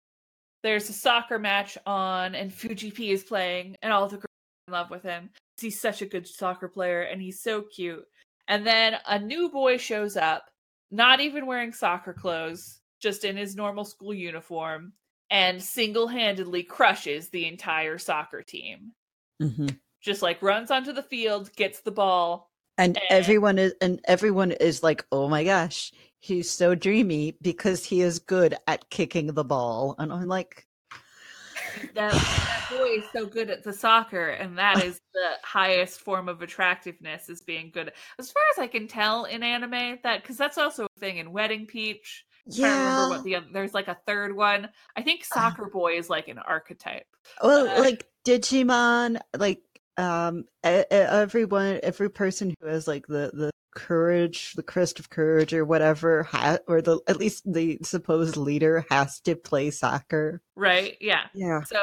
There's a soccer match on, and Fuji P is playing, and all the girls are in love with him. He's such a good soccer player, and he's so cute. And then a new boy shows up, not even wearing soccer clothes, just in his normal school uniform, and single handedly crushes the entire soccer team. Mm-hmm. Just like runs onto the field, gets the ball, And And- everyone is and everyone is like, "Oh my gosh, he's so dreamy because he is good at kicking the ball." And I'm like, that, that boy is so good at the soccer and that is the highest form of attractiveness is being good. As far as i can tell in anime that because that's also a thing in wedding peach I can't remember yeah. what the oth- there's like a third one. I think soccer boy is like an archetype. Well, uh, like Digimon, like um, everyone, every person who has like the the courage, the crest of courage, or whatever, ha- or the at least the supposed leader has to play soccer. right yeah Yeah. so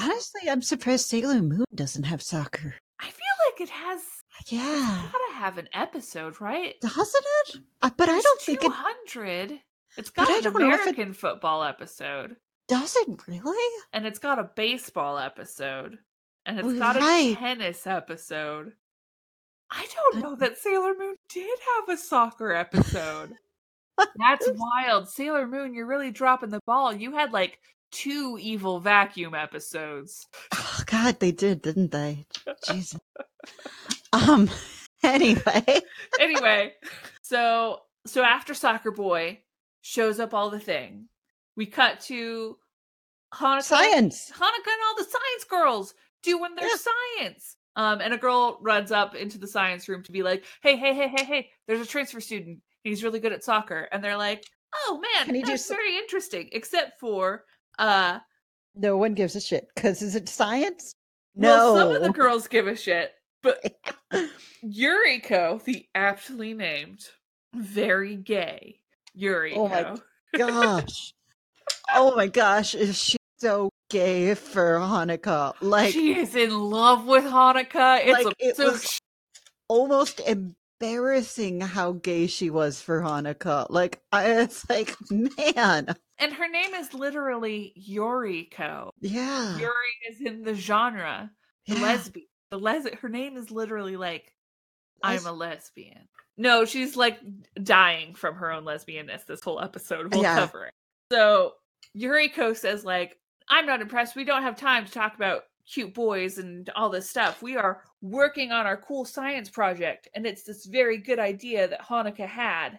Honestly, I'm surprised Sailor Moon doesn't have soccer. i feel like it has Yeah, gotta have an episode right doesn't it? Uh, but I don't think it 200 it's But got an if it- american football episode does. It really? and it's got a baseball episode and it's got a tennis episode. I don't know that Sailor Moon did have a soccer episode. That's (laughs) wild. Sailor Moon, you're really dropping the ball. You had like two evil vacuum episodes. Oh God, they did, didn't they? Jesus. (laughs) Um. (laughs) Anyway, anyway, so so after Soccer Boy shows up all the thing, we cut to Honoka, science. Honoka and all the science girls doing their Yeah. science. Um, and a girl runs up into the science room to be like, "Hey, hey, hey, hey, hey! There's a transfer student. He's really good at soccer." And they're like, "Oh man, Can he do that's so- very interesting." Except for, uh, No one gives a shit because is it science? well, No. some of the (laughs) girls give a shit, but Yuriko, the aptly named, very gay Yuriko. Oh my gosh. oh my gosh, is she so gay for Honoka? Like she is in love with Honoka. It's Like, a, it so was- almost embarrassing how gay she was for Honoka. Like I it's like, man. and her name is literally Yuriko. Yeah. Yuri is in the genre, the yeah. lesbian. The les her name is literally like I'm a lesbian. No, she's like dying from her own lesbianness this whole episode. We'll Yeah. cover it. So Yuriko says, like, I'm not impressed. We don't have time to talk about cute boys and all this stuff. We are working on our cool science project, and it's this very good idea that Honoka had.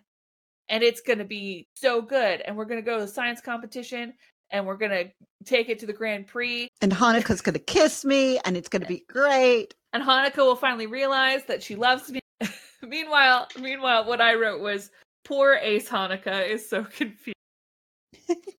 And it's gonna be so good. And we're gonna go to the science competition and we're gonna take it to the Grand Prix. and Honoka's gonna kiss me and it's gonna be great. and Honoka will finally realize that she loves me. (laughs) meanwhile, meanwile, what I wrote was poor Ace Honoka is so (laughs) confused. (laughs)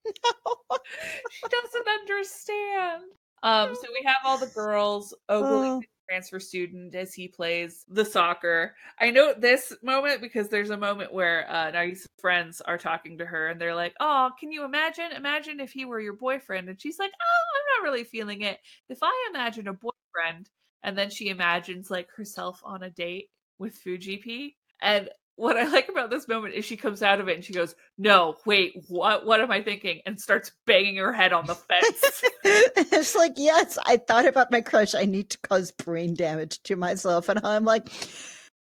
She doesn't understand. Um, so we have all the girls ogling Oh. the transfer student as he plays the soccer. I note this moment because there's a moment where uh Nagisa's friends are talking to her and they're like, Oh, can you imagine? Imagine if he were your boyfriend. And she's like, Oh, I'm not really feeling it. If I imagine a boyfriend, and then she imagines like herself on a date with Fuji P. And what I like about this moment is she comes out of it and she goes, "No, wait, what? What am I thinking?" and starts banging her head on the fence. (laughs) it's like, yes, I thought about my crush. I need to cause brain damage to myself. And I'm like,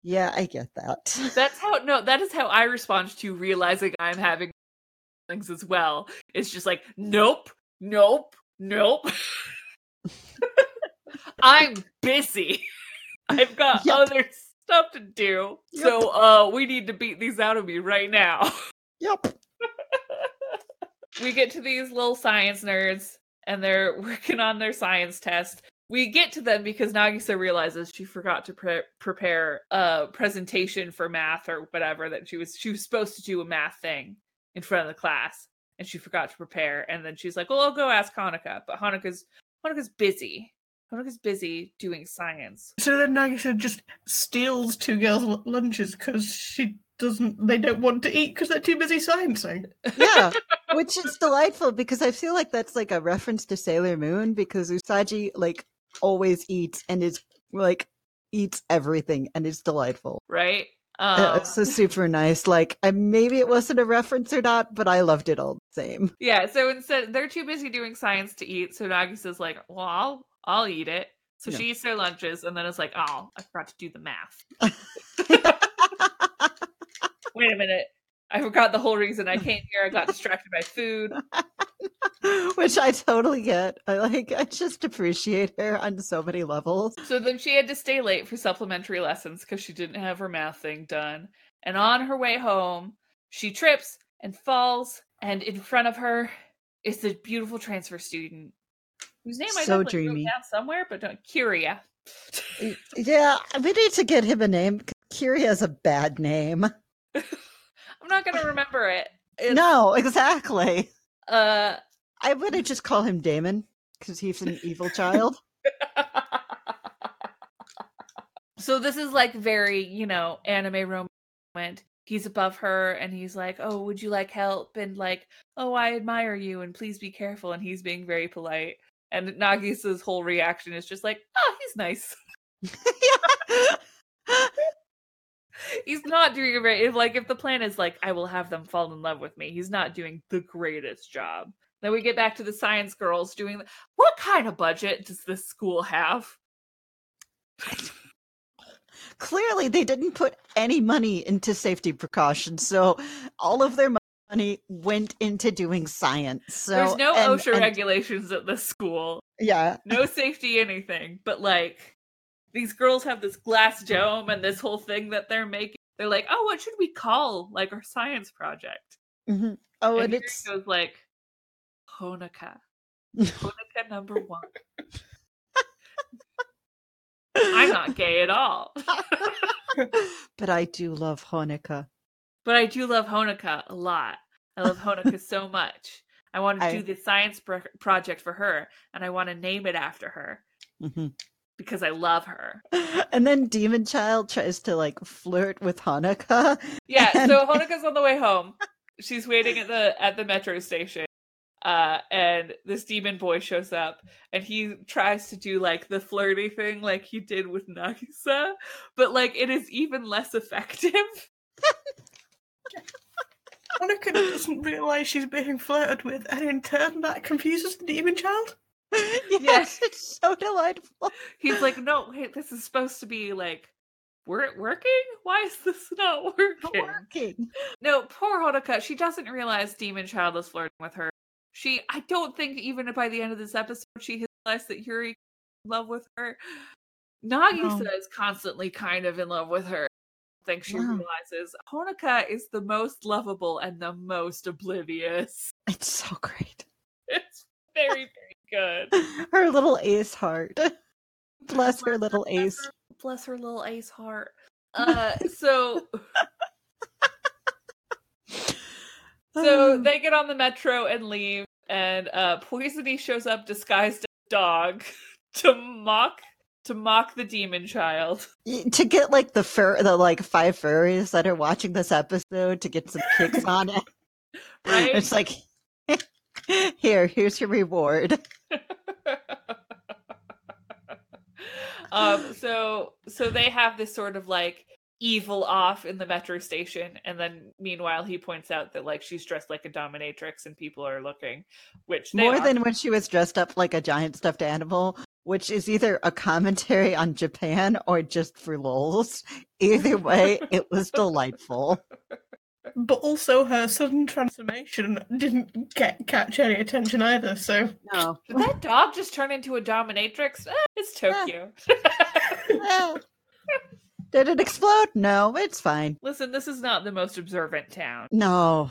yeah, I get that. That's how. No, that is how I respond to realizing I'm having things as well. It's just like, nope, nope, nope. (laughs) (laughs) I'm busy. I've got Yep. other stuff to do. So, uh, we need to beat these out of me right now. Yep. (laughs) we get to these little science nerds and they're working on their science test. We get to them because Nagisa realizes she forgot to pre- prepare a presentation for math or whatever that she was she was supposed to do a math thing in front of the class and she forgot to prepare and then she's like, "Well, I'll go ask Honoka." But Honoka's Honoka's busy. Honoka's busy doing science. So then Nagisa just steals two girls' lunches because she doesn't. They don't want to eat because they're too busy sciencing. (laughs) Yeah. Which is delightful because I feel like that's like a reference to Sailor Moon because Usagi like always eats and is like eats everything and it's delightful. Right? Uh, Um, it's so super nice. Like I, maybe it wasn't a reference or not, but I loved it all the same. Yeah, so instead they're too busy doing science to eat. So Nagisa's like, "Well, I'll I'll eat it." So Yeah. she eats their lunches, and then it's like, "Oh, I forgot to do the math." (laughs) Wait a minute, I forgot the whole reason I came here. I got distracted by food. (laughs) Which I totally get. I like I just appreciate her on so many levels. So then she had to stay late for supplementary lessons because she didn't have her math thing done. And on her way home, she trips and falls, and in front of her is the beautiful transfer student whose name I So definitely dreamy. down somewhere, but don't Curia. Yeah, we need to get him a name. Curie has a bad name. (laughs) I'm not gonna remember it. It's, No, exactly. Uh. I'm gonna just call him Damon because he's an evil child. (laughs) so this is like very, you know, anime romance. He's above her and he's like, "Oh, would you like help?" and like, "Oh, I admire you and please be careful." And he's being very polite. And Nagisa's whole reaction is just like, "Oh, he's nice." (laughs) he's not doing a very if, like if the plan is like, "I will have them fall in love with me." He's not doing the greatest job. Then we get back to the science girls doing. What kind of budget does this school have? Clearly, they didn't put any money into safety precautions, so all of their money went into doing science. So There's no and- OSHA and- regulations at this school, Yeah, no safety anything, but like these girls have this glass dome and this whole thing that they're making. They're like, oh, what should we call like our science project? Mhm. Oh, and and it's goes like, Honoka. Honoka number one. I'm not gay at all. (laughs) but I do love Honoka. But I do love Honoka a lot. I love Honoka (laughs) so much. I want to I- do the science pro- project for her, and I want to name it after her Mhm. because I love her. (laughs) And then Demon Child tries to like flirt with Honoka. (laughs) Yeah, And- so Honoka's on the way home. She's waiting at the at the metro station. Uh, and this demon boy shows up and he tries to do like the flirty thing like he did with Nagisa, but like it is even less effective. (laughs) Honoka doesn't realise she's being flirted with, and in turn, that confuses the demon child. (laughs) yes, (laughs) it's so delightful. He's like, no, wait, this is supposed to be like we're working? Why is this not working? Working. No, poor Honoka. She doesn't realize Demon Child is flirting with her. She, I don't think even by the end of this episode, she has realized that Yuri is in love with her. Nagisa oh. No. is constantly kind of in love with her. Think she Wow. realizes Honoka is the most lovable and the most oblivious. (laughs) It's so great. It's very, (laughs) very good. Her little ace heart. (laughs) Bless her little ace. Bless her little ace heart. Uh, so So they get on the metro and leave, and uh Poisony shows up disguised as a dog to mock to mock the demon child. (laughs) To get like the fur the like five furries that are watching this episode to get some kicks on it. (laughs) Right? It's like (laughs) here, here's your reward. um so so they have this sort of like evil off in the metro station and then meanwhile he points out that like she's dressed like a dominatrix and people are looking which More are. than when she was dressed up like a giant stuffed animal, which is either a commentary on Japan or just for lols. Either way, it was delightful. But also, her sudden transformation didn't get catch any attention either. So No. (laughs) did that dog just turn into a dominatrix Eh, it's tokyo (laughs) Did it explode? No, it's fine. listen this is not the most observant town No.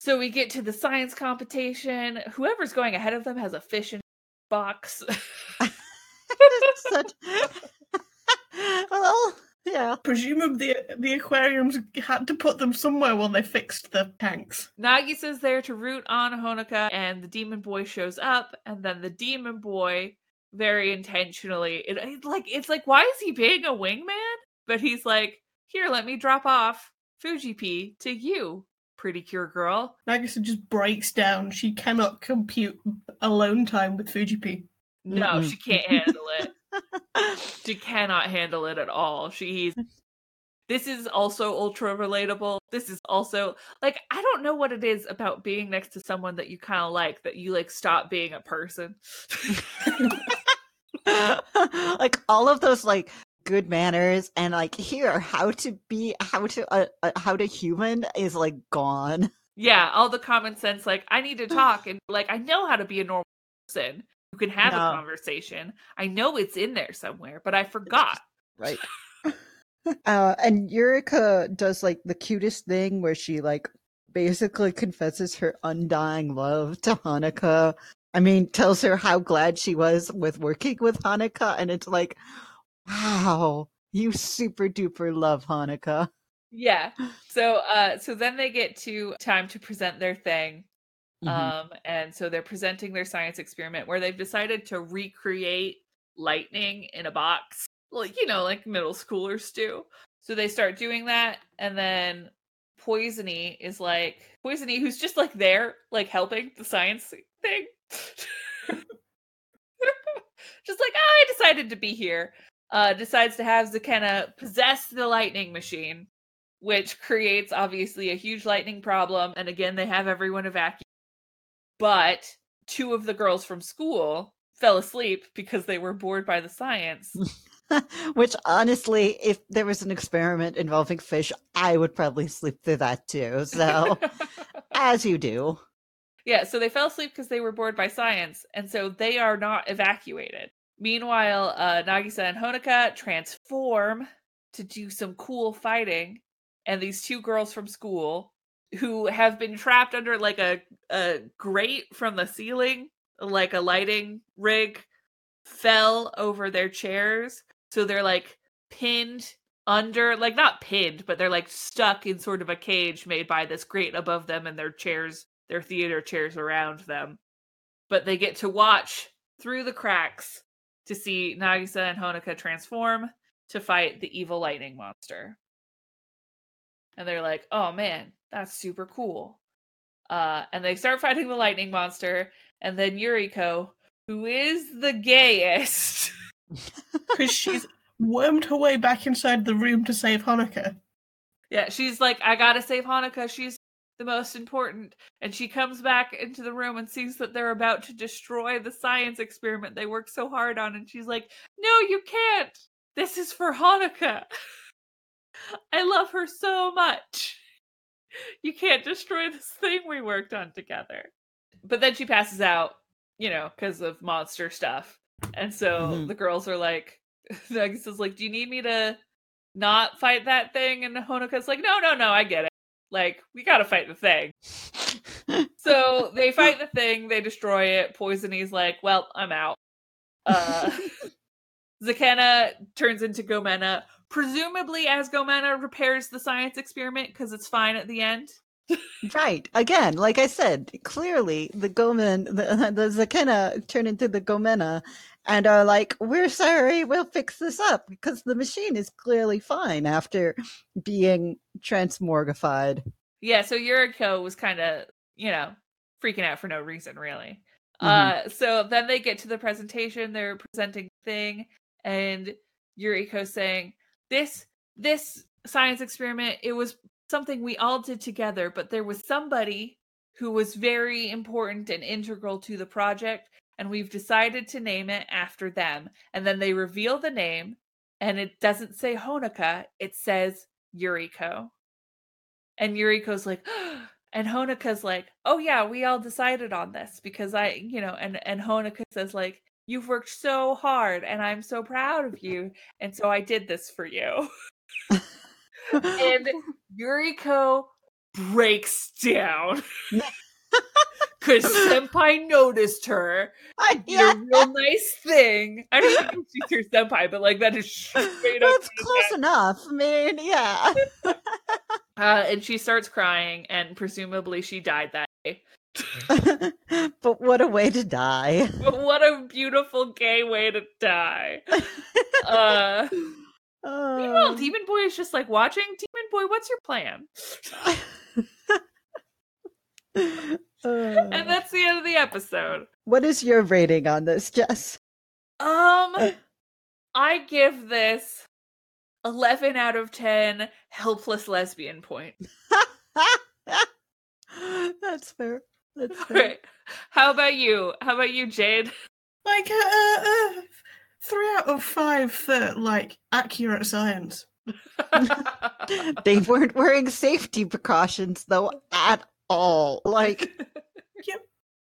So we get to the science competition. Whoever's going ahead of them has a fish in box. (laughs) It's such... (laughs) well, yeah. presumably, the the aquariums had to put them somewhere while they fixed the tanks. Nagisa's there to root on Honoka, and the demon boy shows up, and then the demon boy very intentionally it, it- like it's like why is he being a wingman? But he's like, here, let me drop off Fuji P to you, pretty cure girl. Nagisa just breaks down. She cannot compute alone time with Fuji P. No, Mm-mm. she can't handle it. (laughs) She cannot handle it at all. She's (laughs) this is also ultra relatable. This is also like I don't know what it is about being next to someone that you kind of like that you like stop being a person. (laughs) like all of those like good manners and like here how to be how to uh, uh, how to human is like gone yeah, all the common sense like I need to talk and like I know how to be a normal person who can have No. a conversation. I know it's in there somewhere, but I forgot. right (laughs) uh and Yuriko does like the cutest thing where she like basically confesses her undying love to Honoka. I mean, tells her how glad she was with working with Honoka, and it's like, wow, you super duper love Honoka. Yeah. So uh so then they get to time to present their thing. Mhm. Um, and so they're presenting their science experiment where they've decided to recreate lightning in a box, like you know, like middle schoolers do. So they start doing that, and then Poisony is like Poisony, who's just like there, like helping the science thing. (laughs) just like "Ah, I decided to be here. Uh, decides to have Zakenna possess the lightning machine, which creates obviously a huge lightning problem. And again, they have everyone evacuated but two of the girls from school fell asleep because they were bored by the science. (laughs) Which honestly, if there was an experiment involving fish, I would probably sleep through that too. So, (laughs) as you do. yeah, so they fell asleep because they were bored by science, and so they are not evacuated. Meanwhile, uh, Nagisa and Honoka transform to do some cool fighting, and these two girls from school who have been trapped under like a, a grate from the ceiling, like a lighting rig, fell over their chairs. So they're like pinned under, like not pinned, but they're like stuck in sort of a cage made by this grate above them and their chairs, their theater chairs around them. But they get to watch through the cracks to see Nagisa and Honoka transform to fight the evil lightning monster. And they're like, oh man, that's super cool. Uh, and they start fighting the lightning monster, and then Yuriko, who is the gayest, (laughs) Because she's wormed her way back inside the room to save Honoka. yeah, she's like, I gotta save Honoka. She's the most important. And she comes back into the room and sees that they're about to destroy the science experiment they worked so hard on. And she's like, No, you can't. This is for Honoka. (laughs) I love her so much. You can't destroy this thing we worked on together. But then she passes out, you know, because of monster stuff. And so Mhm. the girls are like, (laughs) Nagisa's like, Do you need me to not fight that thing? And Honoka's like, No, no, no, I get it. Like, we gotta fight the thing. So they fight the thing, they destroy it. Poisony's like, Well, I'm out. Uh (laughs) Zakenna turns into Gomena, presumably as Gomena repairs the science experiment because it's fine at the end. Right. Again, like I said, clearly the Gomen, the, (laughs) the Zakenna turn into the Gomena and are like, we're sorry, we'll fix this up because the machine is clearly fine after being transmorgified. Yeah, so Yuriko was kind of, you know, freaking out for no reason, really. Mhm. Uh, so then they get to the presentation. They're presenting the thing, and Yuriko saying, "This this science experiment, it was something we all did together, but there was somebody who was very important and integral to the project, and we've decided to name it after them." And then they reveal the name, and it doesn't say Honoka; it says Yuriko. And Yuriko's like, (gasps) and Honoka's like, oh yeah, we all decided on this because I, you know, and and Honoka says like, you've worked so hard and I'm so proud of you, and so I did this for you. and (laughs) Yuriko breaks down because (laughs) Senpai noticed her. (laughs) I, Did yeah, a real nice thing. I don't if she's your senpai, but like that is straight up. that's close enough. I mean, yeah. Uh, and she starts crying, and presumably she died that day. (laughs) but what a way to die. (laughs) But what a beautiful gay way to die. Uh, (laughs) meanwhile, Oh. Demon Boy is just like watching. Demon Boy, what's your plan? And Uh, that's the end of the episode. what is your rating on this, Jess? Um, I give this eleven out of ten. Helpless lesbian point. That's fair. That's fair. Right. How about you? How about you, Jade? Like, uh, uh, uh, three out of five for, like, accurate science. (laughs) they weren't wearing safety precautions though at all. Like (laughs) yeah.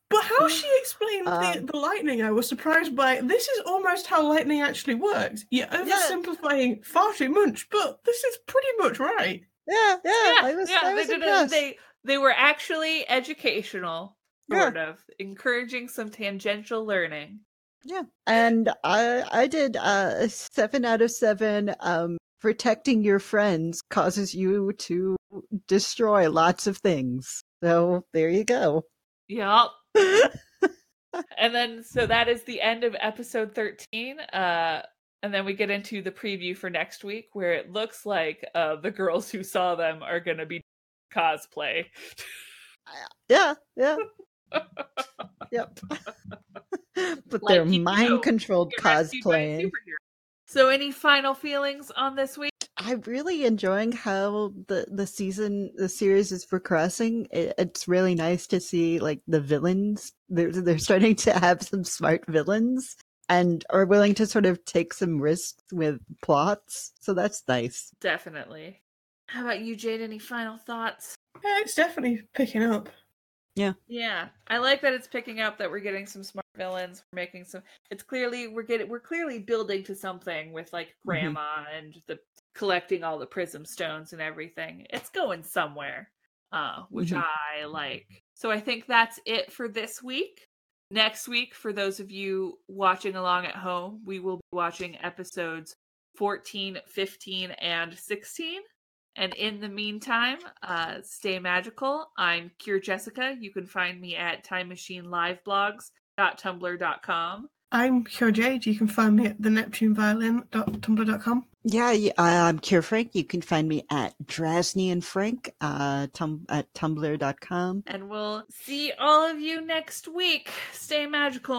But how she (sighs) explained Um, the, the lightning, I was surprised by. This is almost how lightning actually works. You're oversimplifying far too much, but this is pretty much right. yeah, yeah, yeah, I was, yeah, I they was did it. impressed. They they were actually educational, Yeah. sort of encouraging some tangential learning. Yeah, and I I did uh, a seven out of seven. Um, protecting your friends causes you to destroy lots of things. So there you go. Yup. (laughs) And then so that is the end of episode 13. Uh and then we get into the preview for next week where it looks like uh the girls who saw them are gonna be cosplay. yeah, yeah, (laughs) yep. (laughs) but Like they're mind controlled Get rescued by a cosplaying. So any final feelings on this week? I'm really enjoying how the the season the series is progressing. It, it's really nice to see like the villains. They're they're starting to have some smart villains and are willing to sort of take some risks with plots. So that's nice. Definitely. How about you, Jade? Any final thoughts? Yeah, it's definitely picking up. Yeah, Yeah. I like that it's picking up that we're getting some smart villains. We're making some. It's clearly we're getting we're clearly building to something with like grandma and the collecting all the prism stones and everything. It's going somewhere, uh, which Mhm. I like. So I think that's it for this week. Next week, for those of you watching along at home, we will be watching episodes 14, 15, and 16. And in the meantime, uh, stay magical. I'm Cure Jessica. You can find me at timemacineliveblogs.tumblr.com. I'm Cure Jade. You can find me at the Neptune Violin.tumblr.com. Yeah, I'm Cure Frank. You can find me at Drasney and Frank uh, tum- at tumblr.com. And we'll see all of you next week. Stay magical.